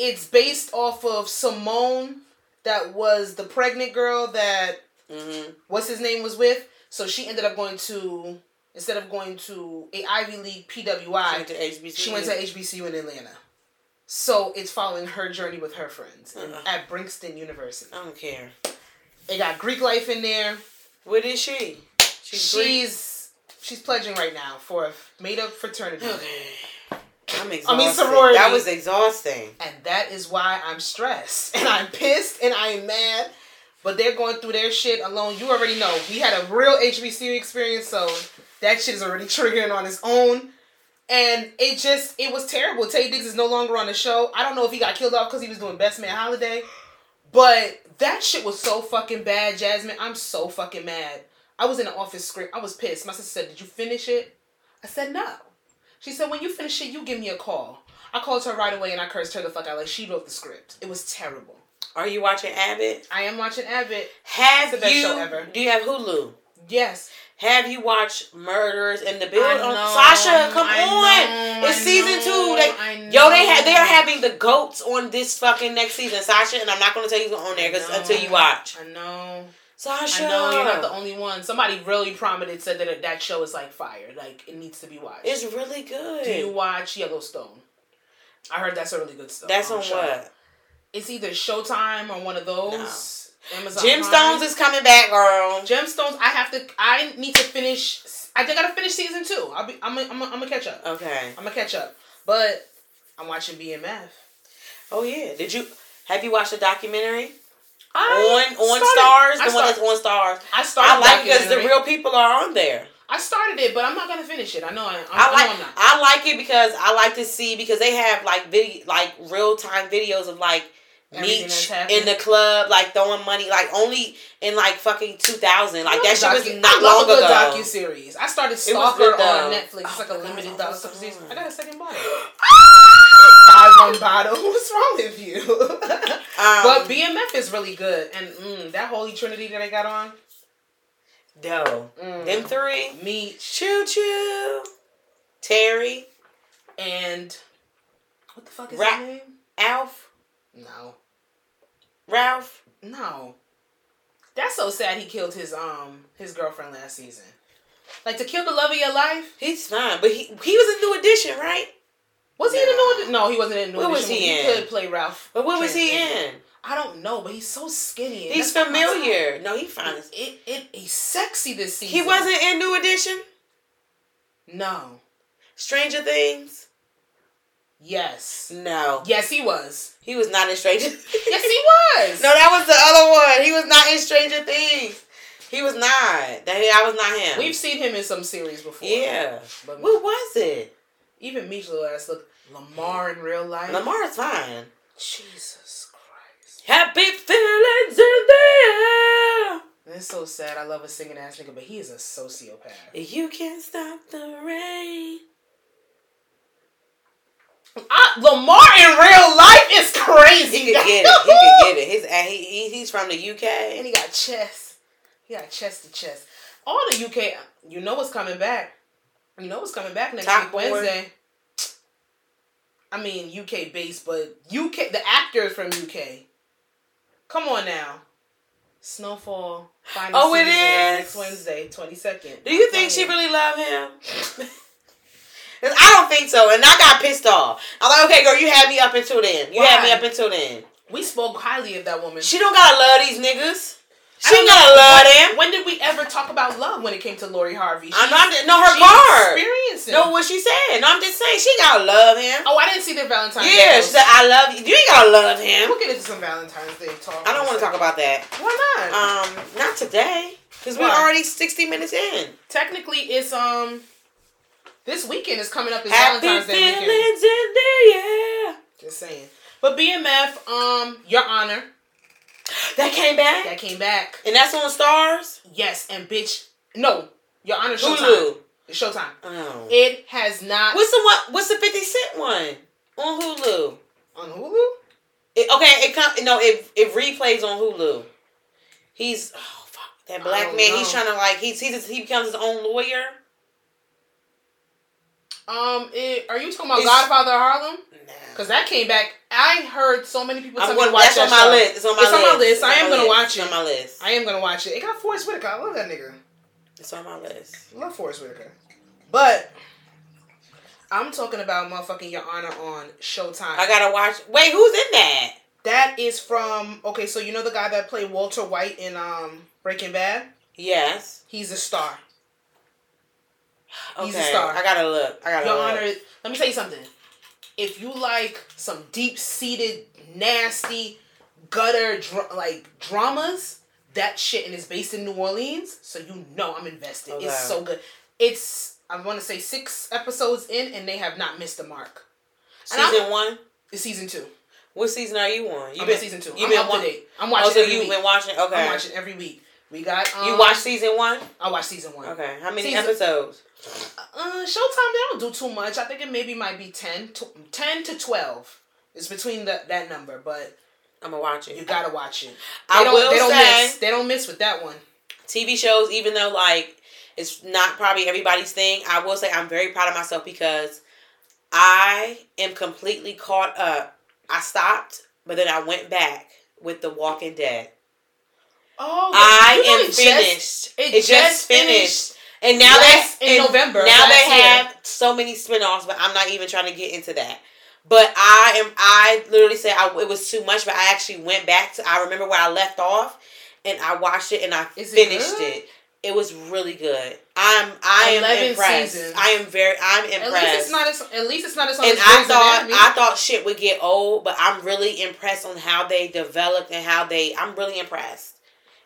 It's based off of Simone that was the pregnant girl that Mm-hmm. what's his name was with. So she ended up going to instead of going to a Ivy League PWI, went to HBCU. she went to HBCU in Atlanta. So it's following her journey with her friends Uh-uh. at Bringston University. I don't care. It got Greek life in there. What is she? She's Greek? she's, pledging right now for a made up fraternity. I'm exhausted. I mean, sorority. That was exhausting. And that is why I'm stressed. And I'm pissed and I am mad. But they're going through their shit alone. You already know. We had a real HBCU experience, so that shit is already triggering on its own. And it just, it was terrible. Taye Diggs is no longer on the show. I don't know if he got killed off because he was doing Best Man Holiday. But that shit was so fucking bad, Jasmine. I'm so fucking mad. I was in the office script. I was pissed. My sister said, Did you finish it? I said, No. She said, When you finish it, you give me a call. I called her right away and I cursed her the fuck out. Like, she wrote the script. It was terrible. Are you watching Abbott? I am watching Abbott. Have It's the best you? show ever. Do you have Hulu? Yes. Have you watched Murders in the Building? Sasha, come I on! know, it's I season know, two. They, I yo, they ha- they are having the goats on this fucking next season, Sasha. And I'm not gonna tell you who's on there 'cause- I know. until you watch. I know. Sasha, I know you're not the only one. Somebody really prominent said that that show is like fire. Like it needs to be watched. It's really good. Do you watch Yellowstone? I heard that's a really good stuff. That's on um, show. what? it's either Showtime or one of those. Amazon Gemstones Prime. is coming back, girl. Gemstones. I have to. I need to finish. I think I gotta finish season two. I'll be. I'm. i I'm. i I'm gonna catch up. Okay. I'm gonna catch up. But I'm watching BMF. Oh yeah. Did you have you watched the documentary I on on started- Starz? The I one that's on Starz. I started. I like because the real people are on there. I started it, but I'm not gonna finish it. I know. I, I'm, I I like not. I like it because I like to see because they have like video like real time videos of like Meech in the club like throwing money like only in like fucking two thousand like that shit was not I love long a ago. docu series. I started Stalker on. Netflix. It's Oh like a limited God, docu series. I got a second bottle. Five one bottle. What's wrong with you? Um, but BMF is really good, and mm, that Holy Trinity that I got on. no, Mm. them three, Meech choo choo, Terry, and what the fuck is Ra- his name? Alf, No, Ralph. no. That's so sad. He killed his um his girlfriend last season. Like to kill the love of your life. He's fine, but he he was a new edition, right? Was he in the new? Edition? No, he wasn't in new. What was edition. he He in? could play Ralph. But what was he in? I don't know, but he's so skinny. He's that's not my type. familiar. No, he fine. as- It, it he's sexy this season. He wasn't in New Edition. No. Stranger Things. Yes. No, Yes, he was. he was not in Stranger. Yes, he was. No, that was the other one. He was not in Stranger Things. He was not. That I was not him. We've seen him in some series before. yeah. But What was it? even little ass look Lamar in real life. Lamar's fine. Jesus Christ. Happy feelings in the air. It's so sad. I love a singing ass nigga, but he is a sociopath. You can't stop the rain. I, Lamar in real life is crazy. He could get it. He could get it. He's uh, he, he, he's from the UK, and he got chest. He got chest to chest. All the UK, you know what's coming back. You know what's coming back next Top week. Wednesday. I mean UK based, but UK the actors from UK. Come on now. Snowfall. Final Oh, it is next Wednesday, twenty second. Do you think she really loved him? 'Cause I don't think so, and I got pissed off. I'm like, okay, girl, you had me up until then. You had me up until then. We spoke highly of that woman. She don't gotta love these niggas. She don't gotta love them. When did we ever talk about love when it came to Lori Harvey? I'm not. No, her card. experiencing. No, what she said. No, I'm just saying she gotta love him. Oh, I didn't see the Valentine's Day. yeah, she said I love you. You ain't gotta love him. We'll get into some Valentine's Day talk. I don't want to talk about that. Why not? Um, not today, because we're already 60 minutes in. Technically, it's um, this weekend is coming up. Is Happy Valentine's Day weekend. feelings in the air. Just saying. But BMF, um, Your Honor, That came back, that came back. and that's on Starz. Yes, and bitch, no, Your Honor, Showtime. Hulu. It's Showtime. Oh. It has not What's the one? What's the 50 Cent one on Hulu? on Hulu. It, okay, it come no, it it replays on Hulu. He's oh fuck that black man. He's trying to like he's he's he becomes his own lawyer. Um, it, are you talking about It's- Godfather of Harlem? Nah. Because that came back. I heard so many people tell I'm me to watch That's that on my list. It's on my It's list. on my list. I am gonna list. watch It's it. on my list. I am gonna watch it. It got Forest Whitaker. I love that nigga. It's on my list. I love Forest Whitaker. But I'm talking about motherfucking Your Honor on Showtime. I gotta watch. Wait, who's in that? that is from okay. So you know the guy that played Walter White in um Breaking Bad. Yes. He's a star. Okay. He's a star. I gotta look. I gotta Your look. Honor, let me tell you something. If you like some deep seated, nasty, gutter dr- like dramas, that shit and it's based in New Orleans, so you know I'm invested. Okay. It's so good. It's I want to say six episodes in, and they have not missed the mark. And I'm- Season one. It's season two. What season are you on? You I'm been on season two. You I'm been up to date. I'm Oh, watching so every you've been watching? Okay. I'm watching every week. We got um, You watched season one? I watched season one. Okay. How many Season- episodes? Uh, Showtime they don't do too much. I think it maybe might be 10 to, 10 to twelve. It's between the, that number, but I'm gonna watch it. you gotta watch it. They I don't, will they don't say miss. They don't miss with that one. TV shows, even though like it's not probably everybody's thing, I will say I'm very proud of myself because I am completely caught up. I stopped, but then I went back with The Walking Dead. Oh, I am it just- finished. it It, just just finished. And now they in November Now they year. have so many spin-offs, but I'm not even trying to get into that. But I am. I literally said I, it was too much. But I actually went back to. I remember where I left off, and I watched it and I Is finished good? it. It was really good. I'm. I am impressed. seasons. I am very. I'm impressed. At least it's not as at least it's not as long and as I thought I thought shit would get old, but I'm really impressed on how they developed and how they. I'm really impressed.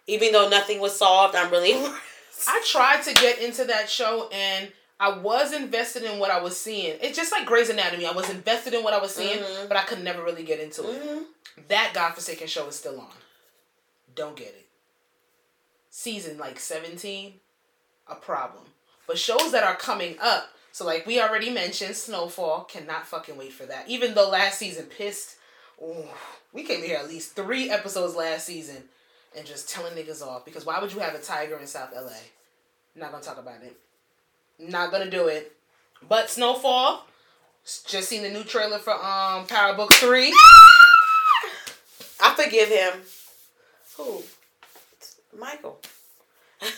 Even though nothing was solved, I'm really impressed. I tried to get into that show and I was invested in what I was seeing. It's just like Grey's Anatomy. I was invested in what I was seeing, Mhm. but I could never really get into it. Mhm. That godforsaken show is still on. Don't get it. Season like 17, a problem. But shows that are coming up, so like we already mentioned, Snowfall, cannot fucking wait for that. Even though last season pissed, ooh, we came here at least three episodes last season and just telling niggas off. Because why would you have a tiger in South LA? Not gonna talk about it. Not gonna do it. But Snowfall, just seen the new trailer for um Power Book 3. I forgive him. Who? It's Michael.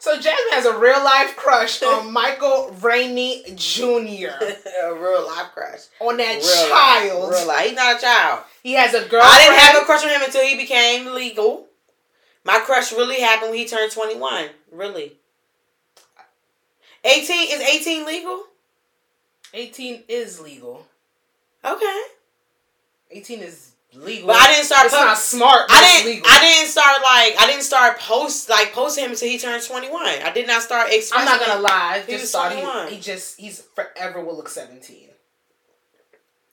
So Jasmine has a real life crush on Michael Rainey Jr. a real life crush. on that Real child. Life. Real life. He's not a child. He has a girl. I didn't have a crush on him until he became legal. My crush really happened when he turned 21. Really. 18 is 18 legal? 18 is legal. Okay. 18 is legal. But I didn't start It's po- not smart. I didn't. legal. I didn't start like. I didn't start post like posting him until he turned twenty one. I did not start I'm not gonna lie. I He just was thought 21. he, he just he's forever will look 17.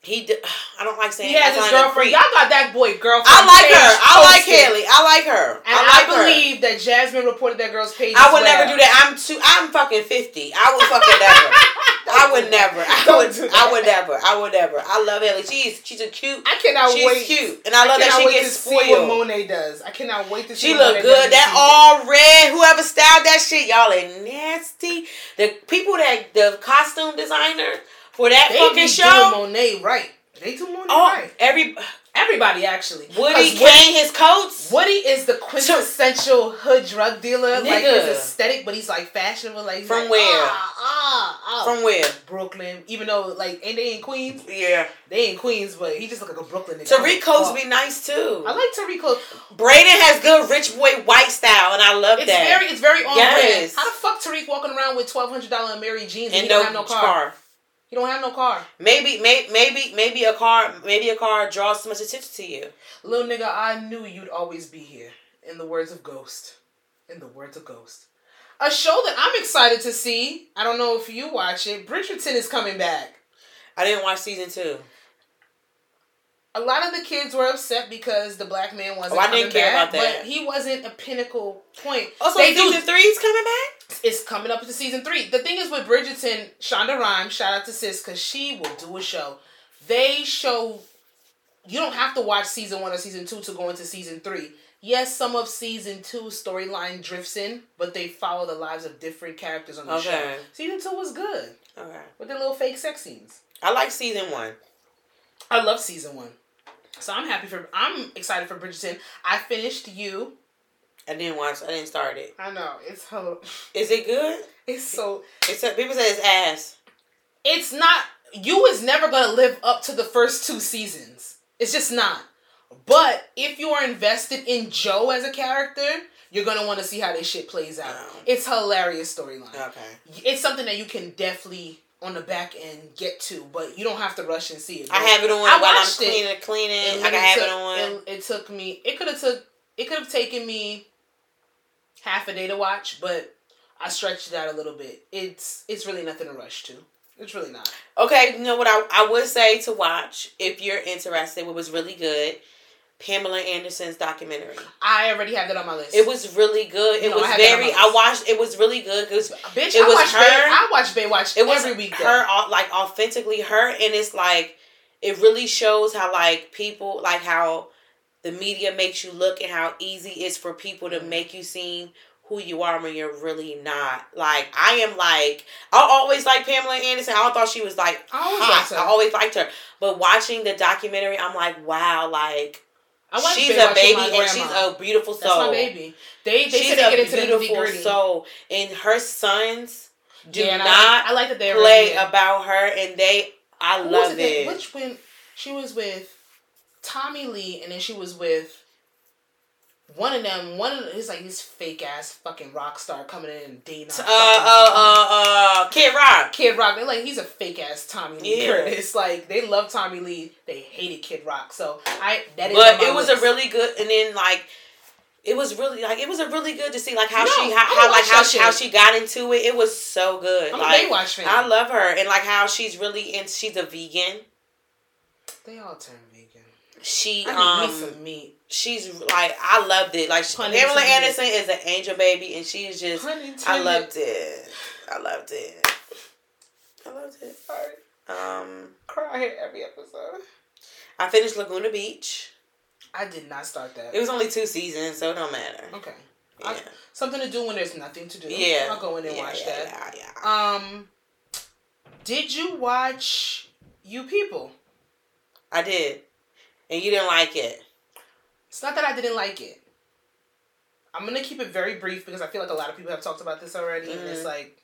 He. I don't like saying. He has his girlfriend. Y'all got that boy girlfriend. I like her. I like posted. Haley. I like her. And I I, like her. believe that Jasmine reported that girl's page. I would well. never do that. I'm too. I'm fucking fifty. I would fucking never. I would never. I would. I would never. I would never. I love Haley. She's she's a cute. I cannot she's wait. cute, and I love that she gets to see what. Monet does. I cannot wait to see. She look Monet good. That all red. Whoever styled that shit, y'all are nasty. The people that the costume designer for that They fucking show. Monet right. They do Monet Oh, right. every Everybody actually. Woody Kane, his coats. Woody is the quintessential hood drug dealer. Like his aesthetic, but he's like fashionable. Like From like, where? Ah, ah, ah. From where? Brooklyn. Even though like ain't they in Queens? Yeah. They in Queens, but he just look like a Brooklyn nigga. Tariq coats Oh, be nice too. I like Tariq coats. Braden has good rich boy white style, and I love It's that. very, it's very on Yes. brand. How the fuck Tariq walking around with twelve hundred dollar Amiri jeans and, and he no, don't have no car. car. He don't have no car. Maybe, may, maybe, maybe a car, maybe a car draws too much attention to you. Little nigga, I knew you'd always be here. In the words of Ghost. In the words of Ghost. A show that I'm excited to see. I don't know if you watch it. Bridgerton is coming back. I didn't watch season two. A lot of the kids were upset because the black man wasn't Oh, I didn't care back, about that. but he wasn't a pinnacle point. Oh, also, they season do. three's coming back. It's coming up to season three. The thing is with Bridgerton, Shonda Rhimes, shout out to sis, because she will do a show. They show you don't have to watch season one or season two to go into season three. Yes, some of season two storyline drifts in, but they follow the lives of different characters on the show. Season two was good Okay. with the little fake sex scenes. I like season one. I love season one. So I'm happy for I'm excited for Bridgerton. I finished you. I didn't watch. I didn't start it. I know. It's hell Is it good? it's so It's people say it's ass. it's not you is never gonna live up to the first two seasons. It's just not. But if you are invested in Joe as a character, you're gonna want to see how this shit plays out. Oh. It's hilarious storyline. Okay. It's something that you can definitely on the back end get to, but you don't have to rush and see it. I have it on I while I'm watched it. cleaning. Cleaning. It I can have took, it on. It, it took me. It could have took. It could have taken me half a day to watch, but I stretched it out a little bit. It's it's really nothing to rush to. It's really not. Okay, you know what I, I would say to watch if you're interested. what was really good. Pamela Anderson's documentary. I already have that on my list. It was really good. It No, I was on very. I watched. It was really good because bitch. it I was watch her- Bay, I watch Baywatch it was every week. her like authentically her, and it's like it really shows how like people like how the media makes you look and how easy it's for people to mm-hmm. make you seem who you are when you're really not. Like I am like I always like Pamela Anderson. I thought she was like I always hot. liked her. I always liked her. But watching the documentary, I'm like, wow, like she's a baby and grandma. she's a beautiful soul. That's my baby. They they she's a get into the nitty beautiful soul, and her sons do yeah, not I, I like that they play about her, and they I love it. Which when she was with Tommy Lee, and then she was with one of them. One of the, he's like this fake ass fucking rock star coming in and dating. Uh, uh, uh, uh, Kid Rock. Kid Rock. They're like he's a fake ass Tommy Lee Yeah. Curtis. Like they love Tommy Lee. They hated Kid Rock. So I that is. But it was list. a really good, and then like. It was really like it was a really good to see like how No, she how, how like how she, how she got into it. It was so good. I'm like a Baywatch fan. I love her and like how she's really in. She's a vegan. They all turn. She I um me some meat. she's like I loved it. Like Pun Pamela. Anderson is an angel baby, and she's just I loved it. I loved it. I loved it. Sorry. Um, Cry here every episode. I finished Laguna Beach. I did not start that. It was only two seasons, so it don't matter. okay. Yeah, I- something to do when there's nothing to do. yeah. I'll go in and yeah, watch yeah, that. Yeah, yeah. Um, did you watch You People? I did, and you didn't like it. It's not that I didn't like it. I'm gonna keep it very brief because I feel like a lot of people have talked about this already, and it's Mhm. like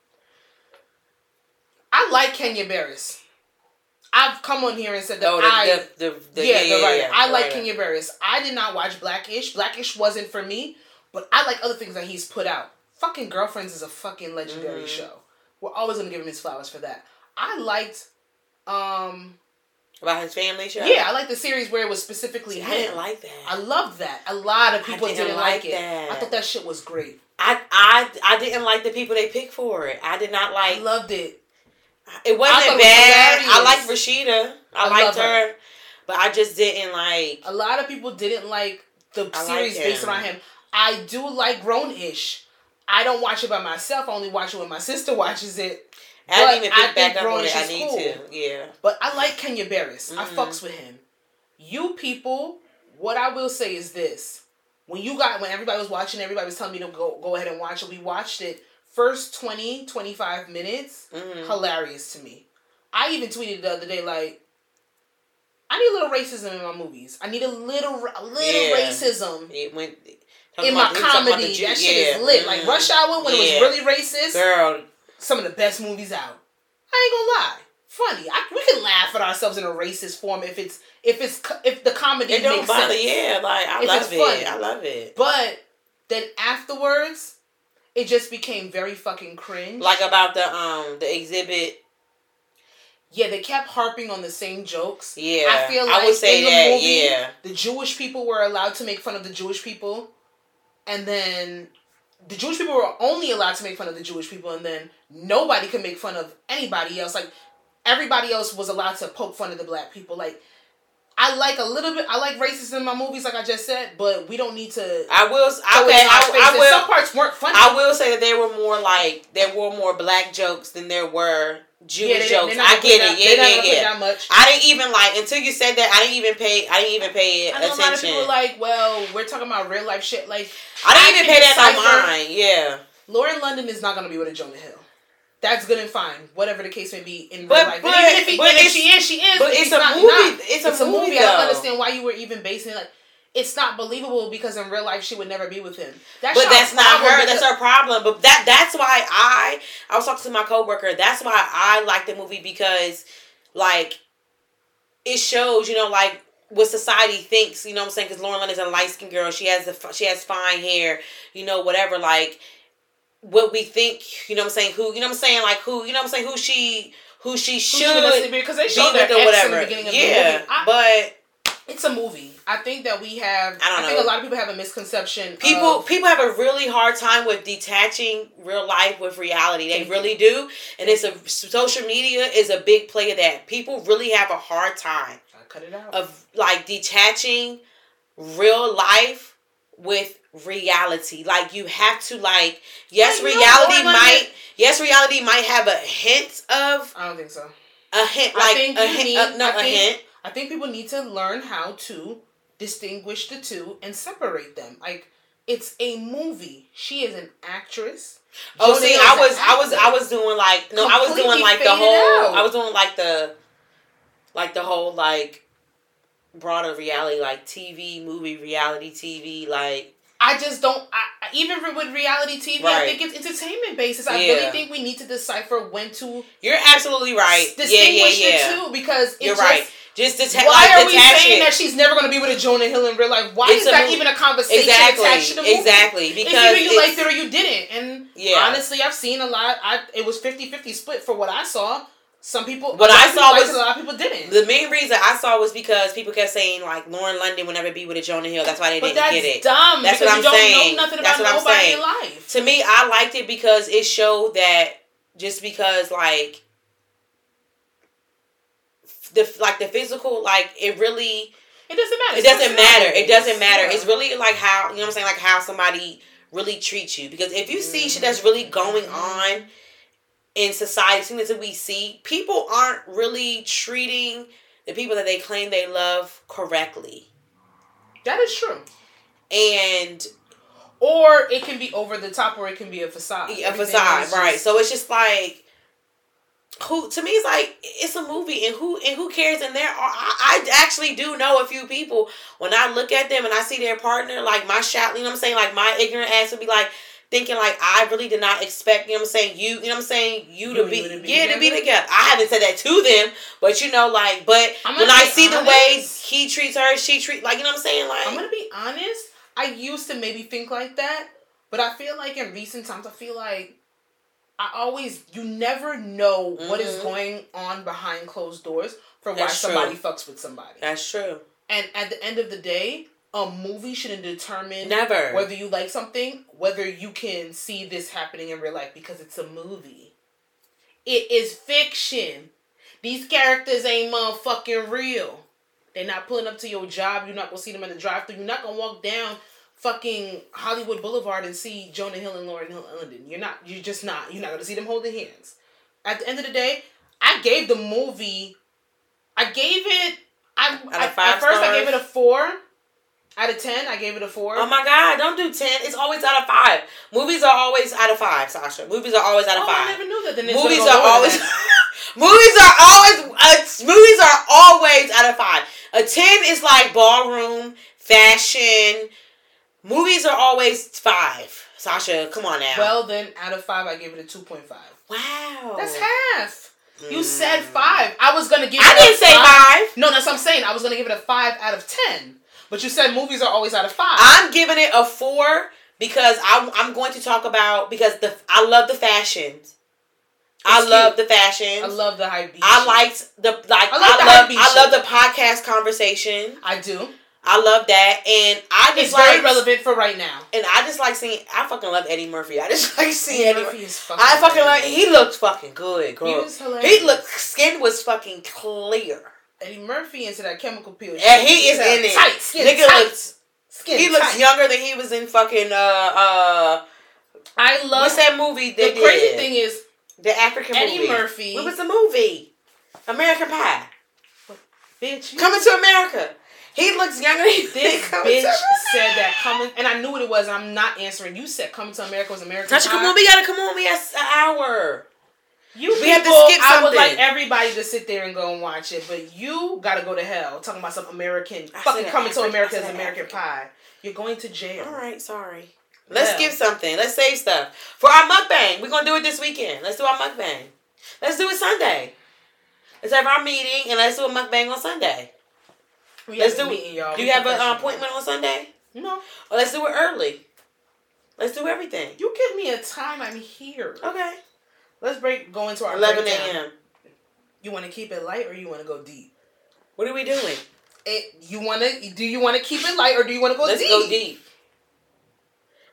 I like Kenya Barris. I've come on here and said that Oh, the, I the, the, the, yeah, the writer. I the like writer. Kenya Barris. I did not watch Blackish. Blackish wasn't for me, but I like other things that he's put out. Fucking Girlfriends is a fucking legendary Mhm. show. We're always gonna give him his flowers for that. I liked, um, about his family show. yeah, I like the series where it was specifically I him. didn't like that. I loved that. A lot of I people didn't didn't, like like, it. I thought that shit was great. I, I I didn't like the people they picked for it. I did not like. I loved it. it wasn't thought it was bad. I liked Rashida. I, I liked her. her. but I just didn't like. A lot of people didn't like the I series based around him. I do like Grown Ish. I don't watch it by myself. I only watch it when my sister watches it. I didn't but even I pick back think up on it. I need cool. to. Yeah. But I like Kenya Barris. I Mhm. fucks with him. You people, what I will say is this. When you got when everybody was watching, everybody was telling me to go go ahead and watch it. We watched it. First 20, 25 minutes, Mhm. hilarious to me. I even tweeted the other day like I need a little racism in my movies. I need a little a little Yeah. racism It went. In my about- he was talking about comedy. that shit is lit. Like Mhm. Rush Hour when Yeah. it was really racist. Girl, Some of the best movies out. I ain't gonna lie. Funny. I, we can laugh at ourselves in a racist form if it's if it's if the comedy it don't bother. sense. Yeah, like I If love it. funny. I love it. But then afterwards, it just became very fucking cringe. Like about the um the exhibit. yeah, they kept harping on the same jokes. Yeah, I feel like I would say in the that. movie- yeah, The Jewish people were allowed to make fun of the Jewish people, and then the Jewish people were only allowed to make fun of the Jewish people, and then nobody could make fun of anybody else. Like everybody else was allowed to poke fun of the black people. Like I like a little bit. I like racism in my movies, like I just said, but we don't need to. I will. Okay, I. I will. Some parts weren't funny. I will say that there were more like there were more black jokes than there were Jewish Yeah, jokes. I get it. that- Yeah, yeah, yeah. much. I didn't even like until you said that. I didn't even pay. I didn't even pay I know a lot of people are like, well, we're talking about real life shit. Like I didn't I even pay that mind. Yeah, Lauren London is not gonna be with a Jonah Hill. That's good and fine, whatever the case may be in But- real life. but- even if, he, but if she is, she is. but it's a not, movie. not. It's a movie, I don't understand why you were even basing it like. It's not believable because in real life she would never be with him. That's but that's not her. That's her problem. But that that's why I I was talking to my coworker. That's why I like the movie because like it shows you know like what society thinks. You know what I'm saying? Because Lauren Lynn is a light skinned girl. She has the she has fine hair. You know whatever like what we think. You know what I'm saying? Who you know what I'm saying? Like who you know what I'm saying? Who she who she Who should she be, because they should be showed with their ex whatever. in the beginning of the movie. I- but. it's a movie. I think that we have. I don't think a lot of people have a misconception. People of- people have a really hard time with detaching real life with reality. They really do, and it's a social media is a big play of that. People really have a hard time I cut it out. of like detaching real life with reality. Like you have to like yes, Like, reality might yes, reality might have a hint of I don't think so. a hint I like think a you hint need- uh, no I a think- hint. I think people need to learn how to distinguish the two and separate them. Like it's a movie. She is an actress. Oh, Jonah see, I was, I was. I was doing like, no, I was doing like the whole, out. I was doing like the, like the whole like broader reality, like TV, movie, reality TV, like I just don't. I, even with reality TV, right. I think it's entertainment basis. I yeah. really think we need to decipher when to. You're absolutely right. Distinguish yeah, yeah, the two because you're just, right. Just deta- why like, are we saying it. that she's never going to be with a Jonah Hill in real life? Why it's is that mo- even a conversation exactly, attached to the movie? Exactly, because either you liked it or you didn't. And yeah. honestly, I've seen a lot. I it was 50-50 split for what I saw. Some people, what I saw was a lot of people didn't. The main reason I saw was because people kept saying like Lauren London would never be with a Jonah Hill. That's why they but didn't get it. Dumb. That's what I'm saying. that's what I'm saying. life. To me, I liked it because it showed that just because like the like the physical, like it really. It doesn't matter. It doesn't matter. It doesn't matter. It's really like how you know what I'm saying, like how somebody really treats you. Because if you see shit that's really mm-hmm. going on in society, things that we see, people aren't really treating the people that they claim they love correctly. That is true. And or it can be over the top or it can be a facade. A facade, right. So it's just like who to me is like it's a movie and who and who cares and there are I, I, actually do know a few people when I look at them and I see their partner like my shout you know what I'm saying like my ignorant ass would be like thinking like I really did not expect, you know what I'm saying, you, you know what I'm saying, you, you to be, to be yeah, together? to be together. I haven't said that to them, but you know, like, but when I see honest. the way he treats her, she treat like, you know what I'm saying, like. I'm gonna be honest. I used to maybe think like that, but I feel like in recent times, I feel like I always, you never know mm-hmm. what is mm-hmm. going on behind closed doors for That's why somebody true. fucks with somebody. That's true. And at the end of the day, a movie shouldn't determine never whether you like something, whether you can see this happening in real life because it's a movie. It is fiction. These characters ain't motherfucking real. They're not pulling up to your job. You're not gonna see them in the drive-thru. You're not gonna walk down fucking Hollywood Boulevard and see Jonah Hill and Lauren Hill London. You're not. You're just not. You're not gonna see them holding hands. At the end of the day, I gave the movie. I gave it. I, I at first stars. I gave it a four out of ten, I gave it a four. Oh my god! Don't do ten. It's always out of five. Movies are always out of five, Sasha. Movies are always out of oh, five. I never knew that. Then movies are always. movies are always. Uh, movies are always out of five. A ten is like ballroom fashion. Movies are always five. Sasha, come on now. Well, then, out of five, I give it a two point five. Wow, that's half. You mm. said five. I was gonna give. I didn't say five. five. No, that's what I'm saying. I was gonna give it a five out of ten. But you said movies are always out of five. I'm giving it a four because I'm I'm going to talk about because the I love the fashions. I cute. love the fashions. I love the hype. I liked the like. I, like I love. I love the podcast conversation. I do. I love that, and I just it's like, very relevant for right now. And I just like seeing. I fucking love Eddie Murphy. I just like seeing Eddie Murphy. Is fucking I fucking like. He looked fucking good, girl. He was hilarious. He looked. Skin was fucking clear. Eddie Murphy into that chemical peel. Yeah, he is in it. Tight, skin Nigga tight. looks Skin he tight. looks younger than he was in fucking uh uh. I love what's that movie? the did? crazy thing is the African Eddie movie. Murphy. What was the movie? American Pie. Bitch, coming to America. He looks younger than this bitch said that coming, and I knew what it was. I'm not answering. You said coming to America was American Tasha, come on, we gotta come on. We have an hour. You we people, have to skip something. I would like everybody to sit there and go and watch it, but you gotta go to hell talking about some American I fucking coming to America as American African. Pie. You're going to jail. All right, sorry. Let's yeah. skip something. Let's save stuff for our mukbang. We're gonna do it this weekend. Let's do our mukbang. Let's do it Sunday. Let's have our meeting and let's do a mukbang on Sunday. We let's do meeting, y'all. Do you have an appointment on Sunday? No. Or let's do it early. Let's do everything. You give me a time. I'm here. Okay. Let's break go into our eleven a.m. You want to keep it light or you want to go deep? What are we doing? It, you want to? Do you want to keep it light or do you want to go Let's deep? go deep.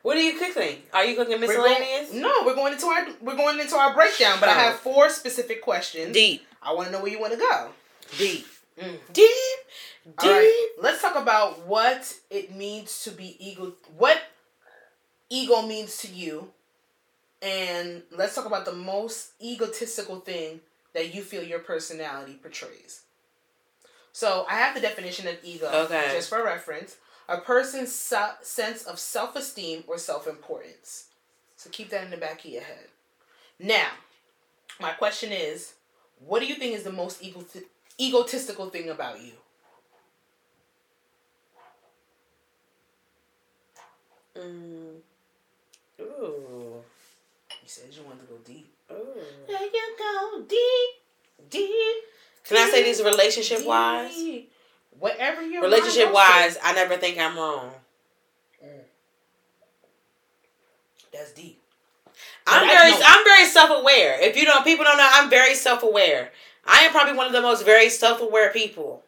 What are you cooking? Are you cooking miscellaneous? We're going, no, we're going into our we're going into our breakdown. But oh. I have four specific questions. Deep. I want to know where you want to go. Deep. Mm. Deep. Deep. All right. Let's talk about what it means to be ego. What ego means to you and let's talk about the most egotistical thing that you feel your personality portrays. So I have the definition of ego, okay. just for reference. A person's so- sense of self esteem or self importance. So keep that in the back of your head. Now, my question is what do you think is the most ego- egotistical thing about you? Mm. Ooh. You said you wanted to go deep. Ooh. There you go, deep, deep. Can I say this relationship wise? deep. Whatever your relationship wise, I never think I'm wrong. to. That's deep. I'm But very I'm very self aware. If you don't people don't know, I'm very self aware. I am probably one of the most very self aware people.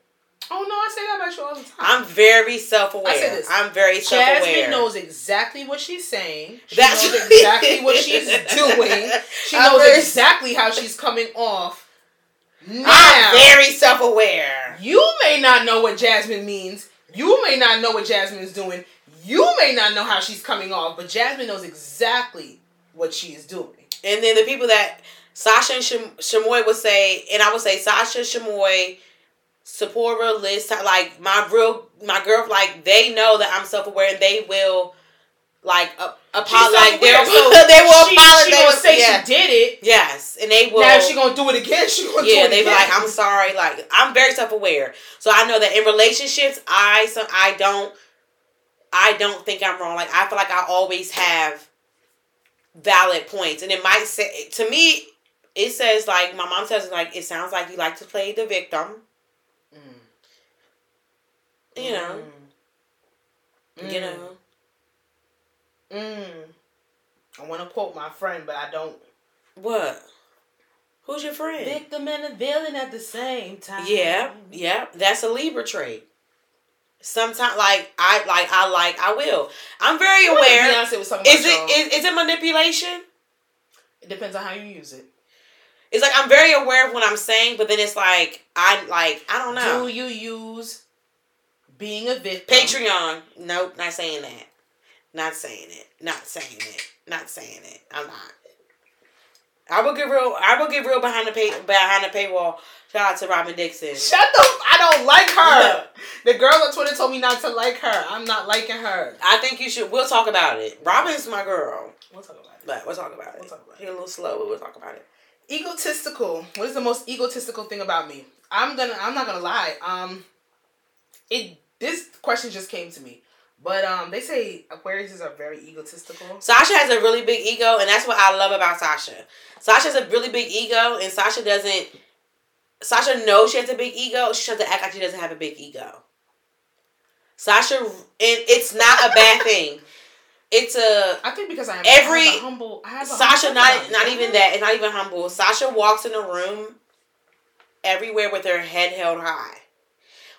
Oh no, I say that about you all the time. I'm very self I aware. say this. I'm very self aware. Jasmine knows exactly what she's saying. She That's knows exactly what she's doing. She knows very- exactly how she's coming off. Now, I'm very self aware. you may not know what Jasmine means. You may not know what Jasmine is doing. You may not know how she's coming off, but Jasmine knows exactly what she is doing. And then the people that Sasha and Shamoy would say, and I would say Sasha, Shamoy, Sephora, list, like my real, my girl, like they know that I'm self aware and they will, like, uh, apologize. Like, they'll, self-aware, they will she, apologize. She They will say yeah. she did it. Yes, and they will. Now she gonna do it again, she gonna do yeah, it they be like, I'm sorry. Like, I'm very self aware, so I know that in relationships, I some I don't, I don't think I'm wrong. Like, I feel like I always have valid points, and it might say to me, it says like my mom says like it sounds like you like to play the victim. Mm. You know, Mm. you know. Mm. I want to quote my friend, but I don't. What? Who's your friend? Victim and the villain at the same time. Yeah, yeah, that's a Libra trait. Sometimes, like I like, I like, I will. I'm very What aware. Beyonce was talking about Is it is, is it manipulation? It depends on how you use it. It's like I'm very aware of what I'm saying, but then it's like I like I don't know. Do you use being a victim? Patreon, nope, not saying that. Not saying it. Not saying it. Not saying it. I'm not. I will get real. I will get real behind the pay behind the paywall. Shout out to Robyn Dixon. Shut the. I don't like her. The girl on Twitter told me not to like her. I'm not liking her. I think you should. We'll talk about it. Robyn's my girl, We'll talk about it. but we'll talk about it. We'll talk about it. She's a little slow, but we'll talk about it. Egotistical. What is the most egotistical thing about me? I'm gonna. I'm not gonna lie. Um, it. This question just came to me, but um, they say Aquariuses are very egotistical. Sasha has a really big ego, and that's what I love about Sasha. Sasha has a really big ego, and Sasha doesn't. Sasha knows she has a big ego. She has to act like she doesn't have a big ego. Sasha, and it's not a bad thing. It's a I think because I am Every- I have a humble. I have a Sasha. humble Not not even that. It's not even humble. Sasha walks in a room everywhere with her head held high.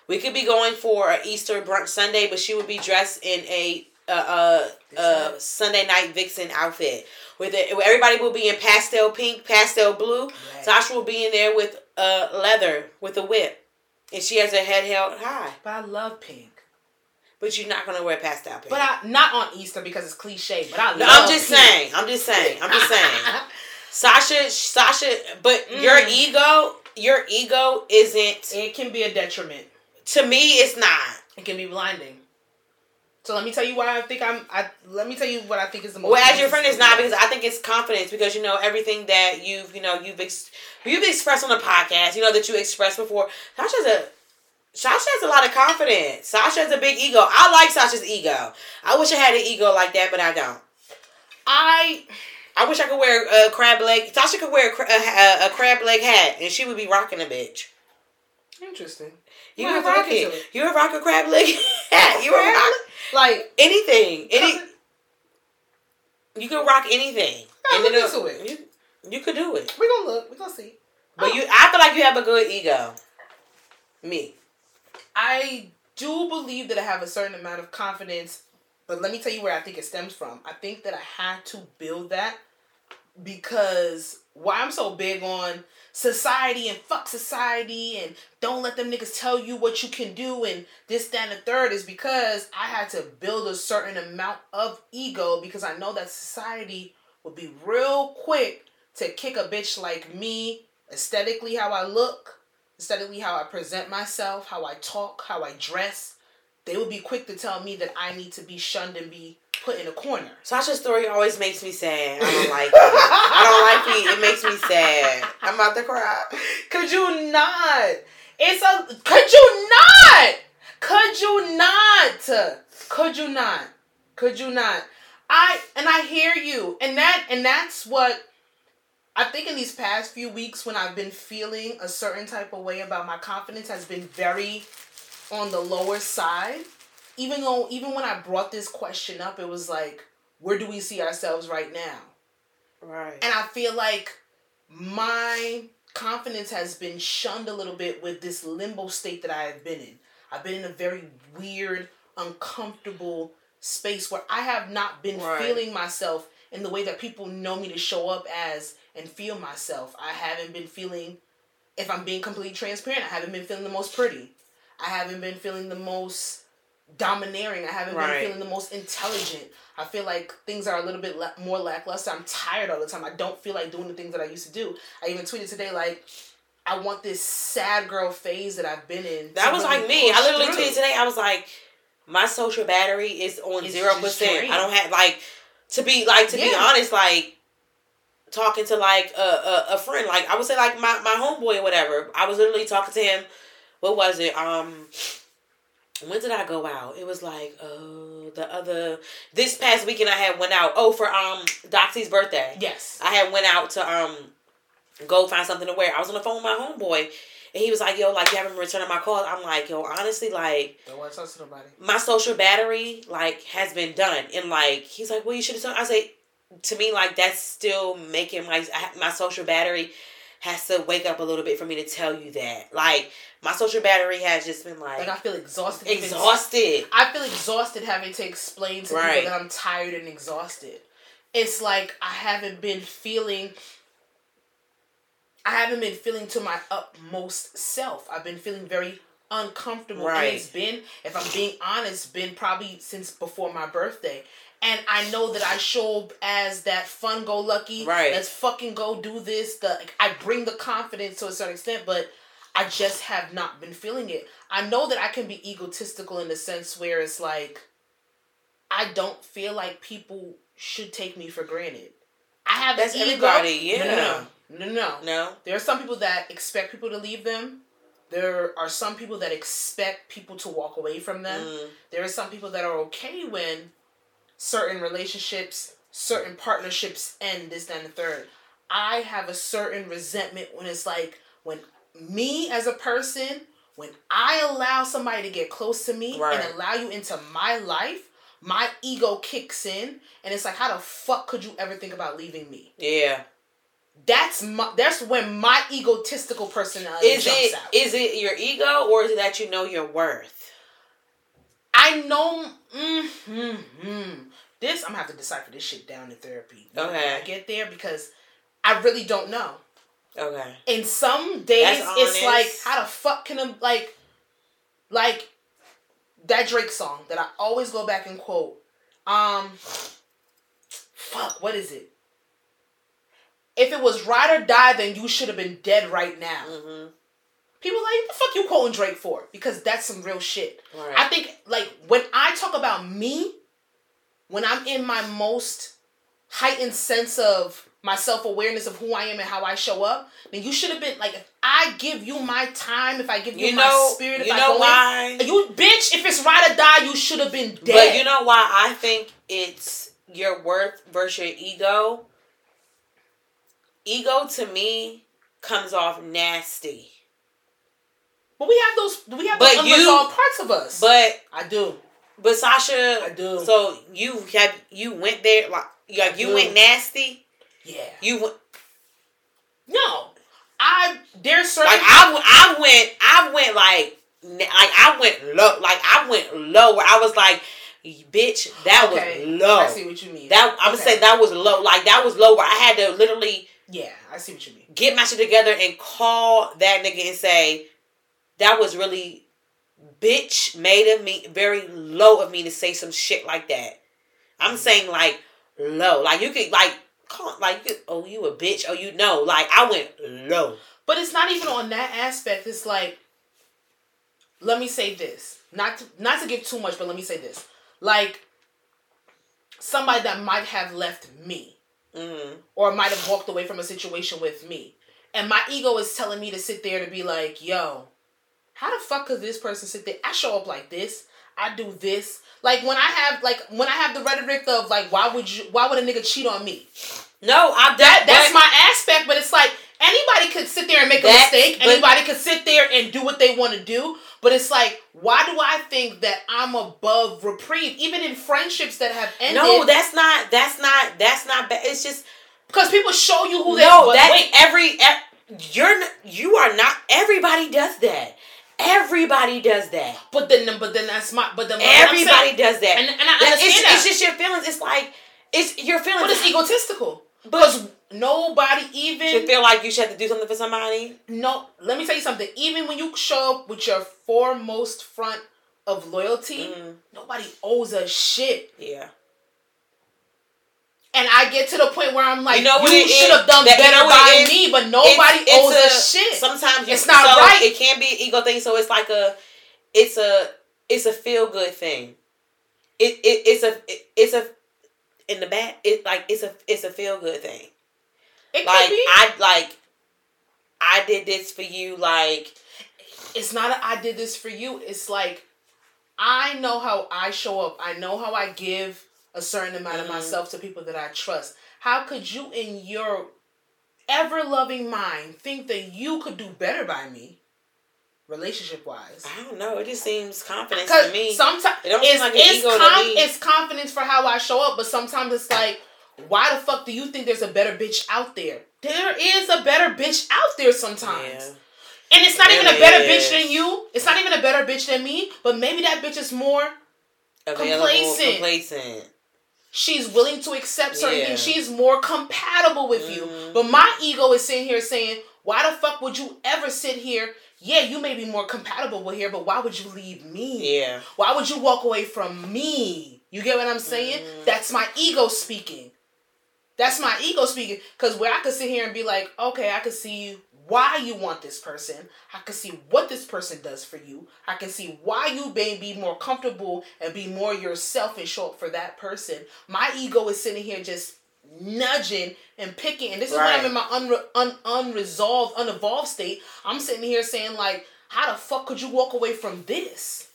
We could be going for an Easter brunch Sunday, but she would be dressed in a uh, uh, uh, Sunday night vixen outfit. With it, everybody will be in pastel pink, pastel blue. Sasha will be in there with uh, leather with a whip, and she has her head held high. But I love pink. But you're not gonna wear pastel pink. But I not on Easter because it's cliche. But I No. I'm just pink. saying. I'm just saying. I'm just saying. Sasha, Sasha, but your Mm. ego, your ego isn't. it can be a detriment. To me, it's not. It can be blinding. So let me tell you why I think I'm. I let me tell you what I think is the most. Well, as your friend, is not because I think it's confidence because you know everything that you've you know you've ex- you've expressed on the podcast. You know that you expressed before. Sasha's a Sasha has a lot of confidence. Sasha has a big ego. I like Sasha's ego. I wish I had an ego like that, but I don't. I I wish I could wear a crab leg. Sasha could wear a, a, a crab leg hat, and she would be rocking a bitch. interesting. You Might would rock look into it. You a crab leg hat. You would rock Like anything. Any. You can rock anything. Yeah, look uh, into it. You, you could do it. we gonna look. We gonna see. But oh. you, I feel like you have a good ego. Me. I do believe that I have a certain amount of confidence, but let me tell you where I think it stems from. I think that I had to build that because why I'm so big on society and fuck society and don't let them niggas tell you what you can do and this, that, and the third is because I had to build a certain amount of ego because I know that society would be real quick to kick a bitch like me, aesthetically how I look, aesthetically how I present myself, how I talk, how I dress. They would be quick to tell me that I need to be shunned and be put in a corner. Sasha's story always makes me sad. I don't like it. I don't like it. It makes me sad. I'm about to cry. Could you not? It's a. Could you not? Could you not? Could you not? Could you not? I and I hear you, and that and that's what I think in these past few weeks when I've been feeling a certain type of way about my confidence has been very on the lower side. Even though even when I brought this question up, it was like, where do we see ourselves right now? Right. And I feel like my confidence has been shunned a little bit with this limbo state that I have been in. I've been in a very weird, uncomfortable space where I have not been Right. feeling myself in the way that people know me to show up as and feel myself. I haven't been feeling, if I'm being completely transparent, I haven't been feeling the most pretty. I haven't been feeling the most domineering. I haven't Right. been feeling the most intelligent. I feel like things are a little bit la- more lackluster. I'm tired all the time. I don't feel like doing the things that I used to do. I even tweeted today like, I want this sad girl phase that I've been in. That was really like me. I literally through. tweeted today. I was like, my social battery is on zero percent. I don't have like to be like to be honest, like talking to like a, a a friend, like I would say like my my homeboy or whatever. I was literally talking to him. What was it? Um. When did I go out? It was like uh the other this past weekend I had went out. Oh, for um Doxy's birthday. Yes. I had went out to um go find something to wear. I was on the phone with my homeboy, and he was like, "Yo, like you haven't returned my calls." I'm like, "Yo, honestly, like Don't want to talk to nobody. my social battery like has been done." And like he's like, "Well, you should have." told I say, to me, like that's still making my my social battery has to wake up a little bit for me to tell you that. Like my social battery has just been like, Like I feel exhausted. even- exhausted. I feel exhausted having to explain to Right. people that I'm tired and exhausted. It's like I haven't been feeling I haven't been feeling to my utmost self. I've been feeling very uncomfortable. Right. And it's been, if I'm being honest, been probably since before my birthday. And I know that I show up as that fun go lucky. Right. Let's fucking go do this. The I bring the confidence to a certain extent, but I just have not been feeling it. I know that I can be egotistical in the sense where it's like I don't feel like people should take me for granted. I have That's ego. everybody, No, yeah. no, no, no, no. No, There are some people that expect people to leave them. There are some people that expect people to walk away from them. Mm. There are some people that are okay when certain relationships, certain partnerships end, this, and the third. I have a certain resentment when it's like, when me as a person, when I allow somebody to get close to me Right. and allow you into my life, my ego kicks in and it's like, how the fuck could you ever think about leaving me? yeah. That's my that's when my egotistical personality Is jumps it out. is it your ego or is it that you know your worth? I know. Mm, mm, mm. This I'm gonna have to decipher this shit down in therapy. when Okay. I get there because I really don't know. Okay. In some days, it's like how the fuck can I like, like that Drake song that I always go back and quote. Um, fuck, what is it? If it was ride or die, then you should have been dead right now. Mm-hmm. People like, what the fuck you quoting Drake for? Because that's some real shit. Right. I think like when I talk about me, when I'm in my most heightened sense of my self awareness of who I am and how I show up, then you should have been like if I give you my time, if I give you, you my spirit, if you I know go why? in, you bitch, if it's ride or die, you should have been dead. But you know why I think it's your worth versus your ego. Ego to me comes off nasty, but we have those we have But those you- unresolved parts of us. but I do. but Sasha, I do. So you had you went there like like you went nasty. Yeah. You went No. I there's certain like I, I went I went like like I went low like I went low where I was like, bitch, that Okay, was low. I see what you mean. That I'm gonna say that was low. Like that was low where I had to literally Yeah, I see what you mean. get my shit together and call that nigga and say that was really bitch made of me very low of me to say some shit like that. I'm saying like low. Like you could like call like you, oh you a bitch. Oh you know like I went low. But it's not even on that aspect. It's like, let me say this. Not to, not to give too much, but let me say this. Like, somebody that might have left me Mm. or might have walked away from a situation with me. And my ego is telling me to sit there to be like, yo, how the fuck could this person sit there? I show up like this. I do this. Like when I have like when I have the rhetoric of like why would you why would a nigga cheat on me? No, I That that's but- my aspect, but it's like anybody could sit there and make a mistake. but- Anybody could sit there and do what they want to do. But it's like, why do I think that I'm above reprieve, even in friendships that have ended? No, that's not. That's not. That's not bad. It's just because people show you who they. no. That wait, every ev- you're you are not. Everybody does that. Everybody does that. but then but then that's my but then I'm saying- Everybody does that. and, and I That- understand it's, that. it's just your feelings. It's like it's your feelings. but it's egotistical because nobody even you feel like you should have to do something for somebody. No, let me tell you something. Even when you show up with your foremost front of loyalty, Mhm. nobody owes a shit. Yeah. And I get to the point where I'm like, You you, know it should have done That- you better know by is? me, but nobody It's- owes it's a, shit. Sometimes you, It's not so right. It can be an ego thing. So it's like a, it's a, it's a feel good thing. It, it it's a it, it's a in the back. It like it's a it's a feel good thing. it Like. I like, I did this for you. Like it's not a, I did this for you. It's like I know how I show up. I know how I give a certain amount of Mhm. myself to people that I trust. How could you in your ever loving mind think that you could do better by me? Relationship wise. I don't know. It just seems confidence to me. sometimes It don't seem it's, like an it's, ego to me. it's confidence for how I show up, but sometimes it's like, why the fuck do you think there's a better bitch out there? There is a better bitch out there sometimes. Yeah. And it's not even a better is. bitch than you. It's not even a better bitch than me, but maybe that bitch is more Available, Complacent. complacent. She's willing to accept certain Yeah. things. She's more compatible with you. Mhm. But my ego is sitting here saying, why the fuck would you ever sit here? Yeah, you may be more compatible with here, but why would you leave me? Yeah. Why would you walk away from me? You get what I'm saying? Mhm. That's my ego speaking. That's my ego speaking. Because where I could sit here and be like, okay, I could see why you want this person. I can see what this person does for you. I can see why you may be more comfortable and be more yourself and show up for that person. My ego is sitting here just nudging and picking. And this is when I'm in my unre- un- unresolved, unevolved state. I'm sitting here saying, like, how the fuck could you walk away from this?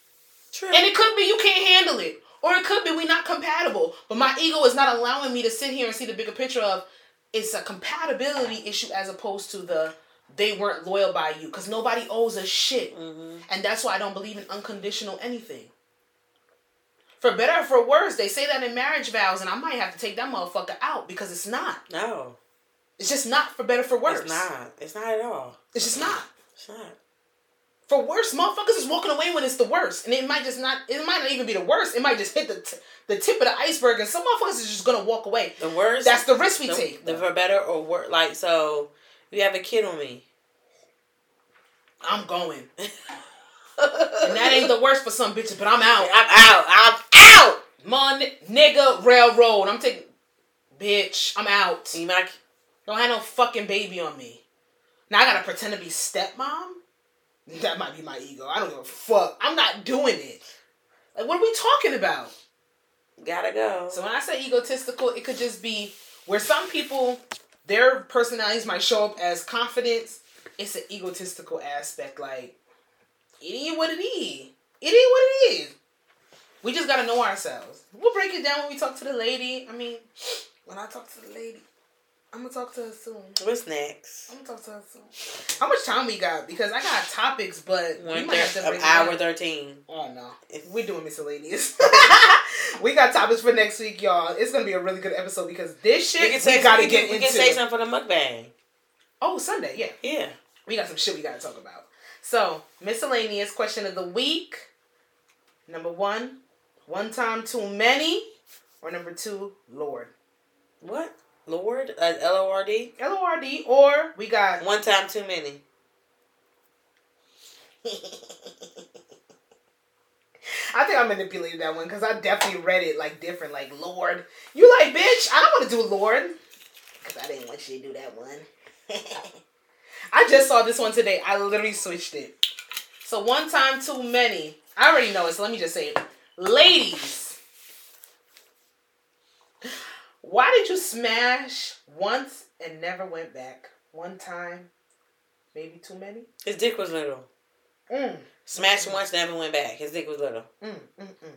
True. And it could be you can't handle it. Or it could be we're not compatible. But my ego is not allowing me to sit here and see the bigger picture of it's a compatibility issue as opposed to the they weren't loyal by you. Because nobody owes a shit. Mhm. And that's why I don't believe in unconditional anything. For better or for worse, they say that in marriage vows, and I might have to take that motherfucker out because it's not. No, It's just not for better for worse. it's not. It's not at all. It's just not. It's not. For worse, motherfuckers is walking away when it's the worst, and it might just not. It might not even be the worst. It might just hit the t- the tip of the iceberg, and some motherfuckers is just gonna walk away. The worst. That's the risk we the, take. the for better or worse. Like so, you have a kid on me. I'm going, and that ain't the worst for some bitches, but I'm out. I'm out. I'm out. Mon nigga railroad. I'm taking, bitch. I'm out. You might. Don't have no fucking baby on me. Now I gotta pretend to be stepmom. That might be my ego. I don't give a fuck. I'm not doing it. Like, what are we talking about? Gotta go. So when I say egotistical, it could just be where some people, their personalities might show up as confidence. It's an egotistical aspect. Like, it is what it is. It is what it is. We just gotta know ourselves. We'll break it down when we talk to the lady. I mean, when I talk to the lady, I'm gonna talk to her soon. What's next? I'm gonna talk to her soon. How much time we got? Because I got topics, but we might have to of break it hour thirteen. Oh no, we're doing miscellaneous. we got topics for next week, y'all. It's gonna be a really good episode because this shit We we, can say gotta we get can, we into. can say something for the mukbang. oh, Sunday, yeah, Yeah. we got some shit we gotta talk about. So miscellaneous question of the week. Number one, one time too many, or number two, Lord. What? Lord? Uh, L O R D? L O R D, or we got One time too many. I think I manipulated that one because I definitely read it like different, like Lord. You like, bitch? I don't want to do Lord because I didn't want you to do that one. I just saw this one today. I literally switched it. So one time too many. I already know it, so let me just say it. Ladies, why did you smash once and never went back? One time, maybe too many. His dick was little. Mm. Smashed Mm-mm. once, never went back. His dick was little. Mm, mm, mm.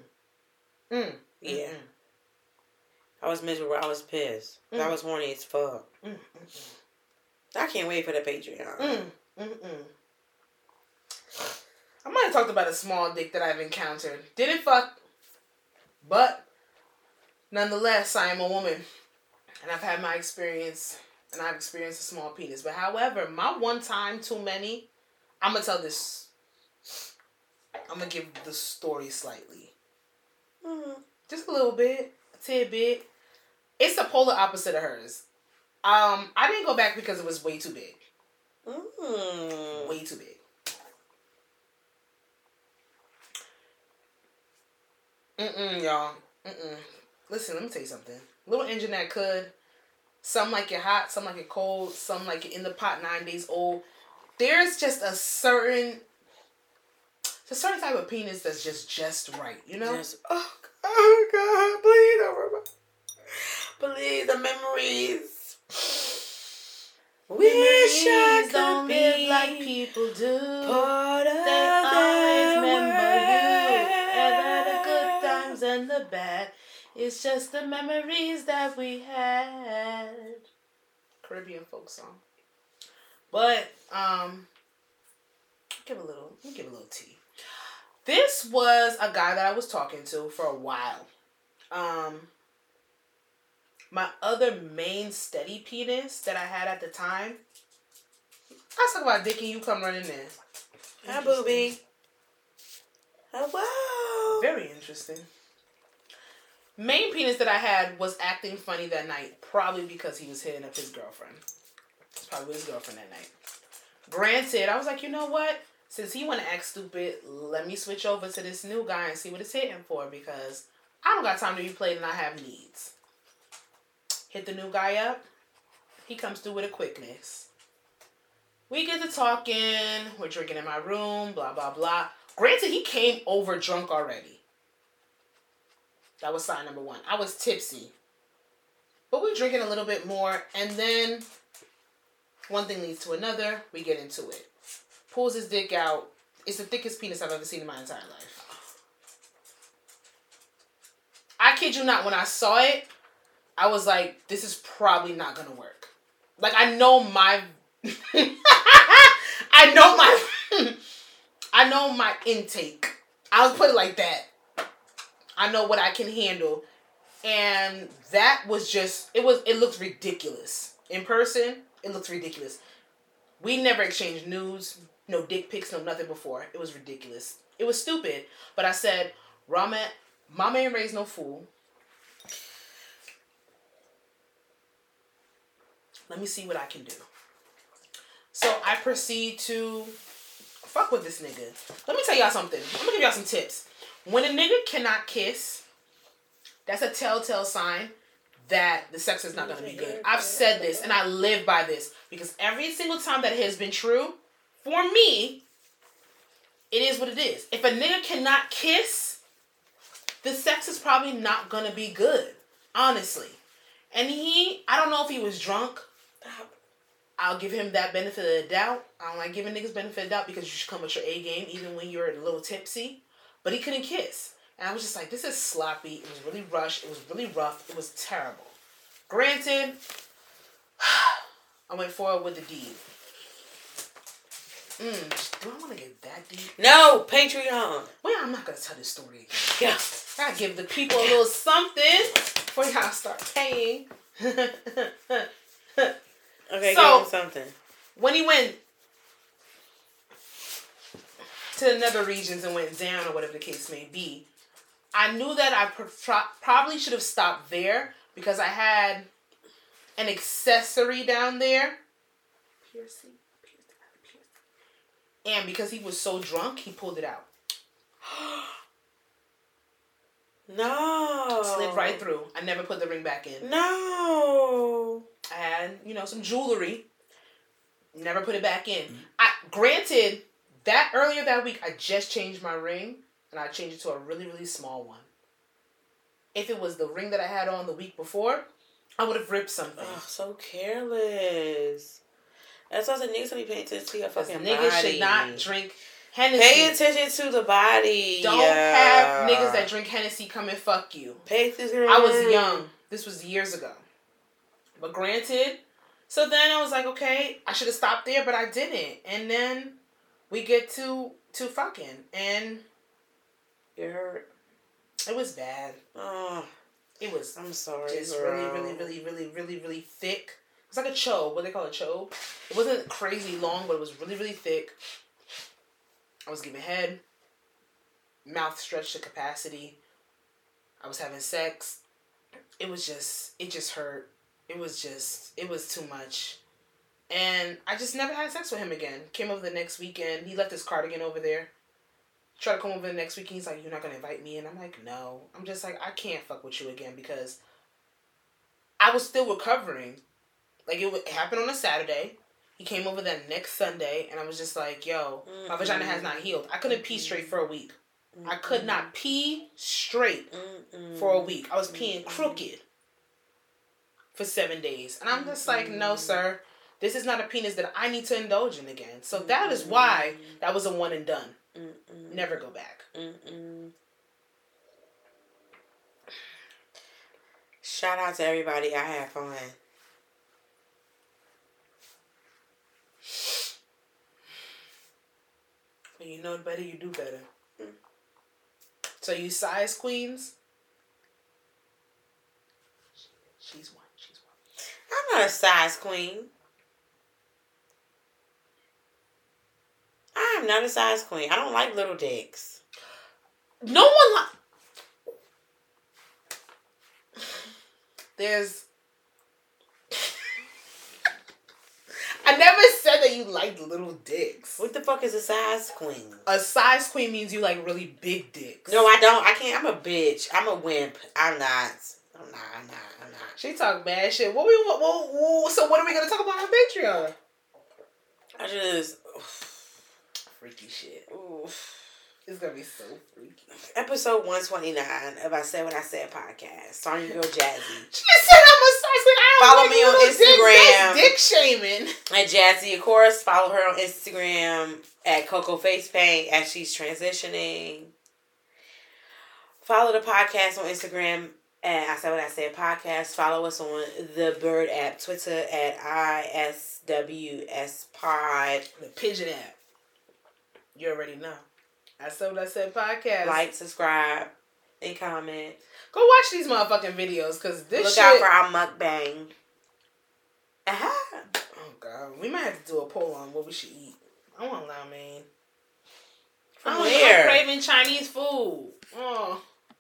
Mm, Yeah. mm, I was miserable. I was pissed. I Mm. was horny as fuck. mm, I can't wait for the Patreon. mm, mm, mm. I might have talked about a small dick that I've encountered. Didn't fuck, but nonetheless, I am a woman, and I've had my experience, and I've experienced a small penis. But however, my one time too many, I'm gonna tell this. I'm gonna give the story slightly. Mm. just a little bit, a tidbit. It's the polar opposite of hers. Um, I didn't go back because it was way too big. Mm. Way too big. Mm-mm, y'all. Mm-mm. Listen, let me tell you something. Little engine that could. Some like it hot, some like it cold, some like it in the pot nine days old. There's just a certain, a certain type of penis that's just just right, you know. Oh, oh God, please don't remember. Please, the memories. Wish I could be live like people do. part of They It's just the memories that we had. Caribbean folk song. But um give a little let me give a little tea. This was a guy that I was talking to for a while. Um my other main steady penis that I had at the time. I talk about Dickie, you come running in. Hi, booby. Hello. Very interesting. Main penis that I had was acting funny that night, probably because he was hitting up his girlfriend. It's probably his girlfriend that night. Granted, I was like, you know what? Since he want to act stupid, let me switch over to this new guy and see what it's hitting for because I don't got time to be played and I have needs. Hit the new guy up. He comes through with a quickness. We get to talking. We're drinking in my room. Blah blah blah. Granted, he came over drunk already. That was sign number one. I was tipsy. But we're drinking a little bit more, and then one thing leads to another. We get into it. Pulls his dick out. It's the thickest penis I've ever seen in my entire life. I kid you not, when I saw it, I was like, this is probably not gonna work. Like, I know my. I know my. I know my intake. I'll put it like that. I know what I can handle. And that was just it was it looked ridiculous. In person, it looks ridiculous. We never exchanged news, no dick pics, no nothing before. It was ridiculous. It was stupid. But I said, Rama Mama ain't raised no fool. Let me see what I can do. So I proceed to fuck with this nigga. Let me tell y'all something. I'm gonna give y'all some tips. When a nigga cannot kiss, that's a telltale sign that the sex is not gonna be good. I've said this and I live by this because every single time that it has been true, for me, it is what it is. If a nigga cannot kiss, the sex is probably not gonna be good, honestly. And he, I don't know if he was drunk. I'll give him that benefit of the doubt. I don't like giving niggas benefit of the doubt because you should come with your A game even when you're a little tipsy. But he couldn't kiss. And I was just like, this is sloppy. It was really rushed. It was really rough. It was terrible. Granted, I went forward with the deed. Mm, do I want to get that deep? No, Patreon. Well, I'm not going to tell this story again. Yeah. Gotta give the people a little something before y'all start paying. Okay, So- give him something. when he went to the nether regions and went down or whatever the case may be, I knew that I pro- pro- probably should have stopped there because I had an accessory down there. Piercing, piercing, piercing. And because he was so drunk, he pulled it out. No. Slid right through. I never put the ring back in. No. I had, you know, some jewelry. Never put it back in. I granted that earlier that week I just changed my ring and I changed it to a really, really small one. If it was the ring that I had on the week before, I would have ripped something. Oh, so careless. That's why said niggas don't be paying attention to your fucking niggas body. should not drink Hennessy. Pay attention to the body. Don't yeah. have niggas that drink Hennessy come and fuck you. Pay attention. I was young. This was years ago. But granted, so then I was like, okay, I should have stopped there, but I didn't. And then we get to to fucking, and You hurt. it was bad. Oh, It was I'm sorry. just girl. really, really, really, really, really, really thick. It's like a chode. What they call a chode. It wasn't crazy long, but it was really, really thick. I was giving head. Mouth stretched to capacity. I was having sex. It was just, it just hurt. It was just, it was too much. And I just never had sex with him again. Came over the next weekend. He left his cardigan over there. Tried to come over the next weekend. He's like, You're not going to invite me? And I'm like, No. I'm just like, I can't fuck with you again because I was still recovering. Like, it, it happened on a Saturday. He came over that next Sunday, and I was just like, Yo, my vagina has not healed. I couldn't pee straight for a week. I could not pee straight for a week. I was peeing crooked for seven days. And I'm just like, no, sir. This is not a penis that I need to indulge in again. So that is why that was a one and done. Mm-mm. Never go back. Mm-mm. Shout out to everybody. I had fun. When you know better, you do better. Mm. So you size queens? She's one. She's one. I'm not a size queen. I am not a size queen. I don't like little dicks. No one li- There's. I never said that you liked little dicks. What the fuck is a size queen? A size queen means you like really big dicks. No, I don't. I can't. I'm a bitch. I'm a wimp. I'm not. I'm not. I'm not. I'm not. She talk bad shit. What we what, what, what- So what are we gonna talk about on Patreon? I just. Freaky shit. Oof. It's gonna be so freaky. Episode 129 of I Said What I Said podcast. Starring Girl Jazzy. She said I'm a queen. I don't Follow like me on. Instagram. That's dick shaming. And Jazzy, of course, follow her on Instagram at Coco Face Paint as she's transitioning. Follow the podcast on Instagram at I Said What I Said podcast. Follow us on the Bird app, Twitter at ISWS Pod. The pigeon app. You already know. I said what I said podcast. Like, subscribe, and comment. Go watch these motherfucking videos because this Look shit. out for our mukbang. Aha. oh god, we might have to do a poll on what we should eat. I want ramen. From I where? I'm craving Chinese food. Oh.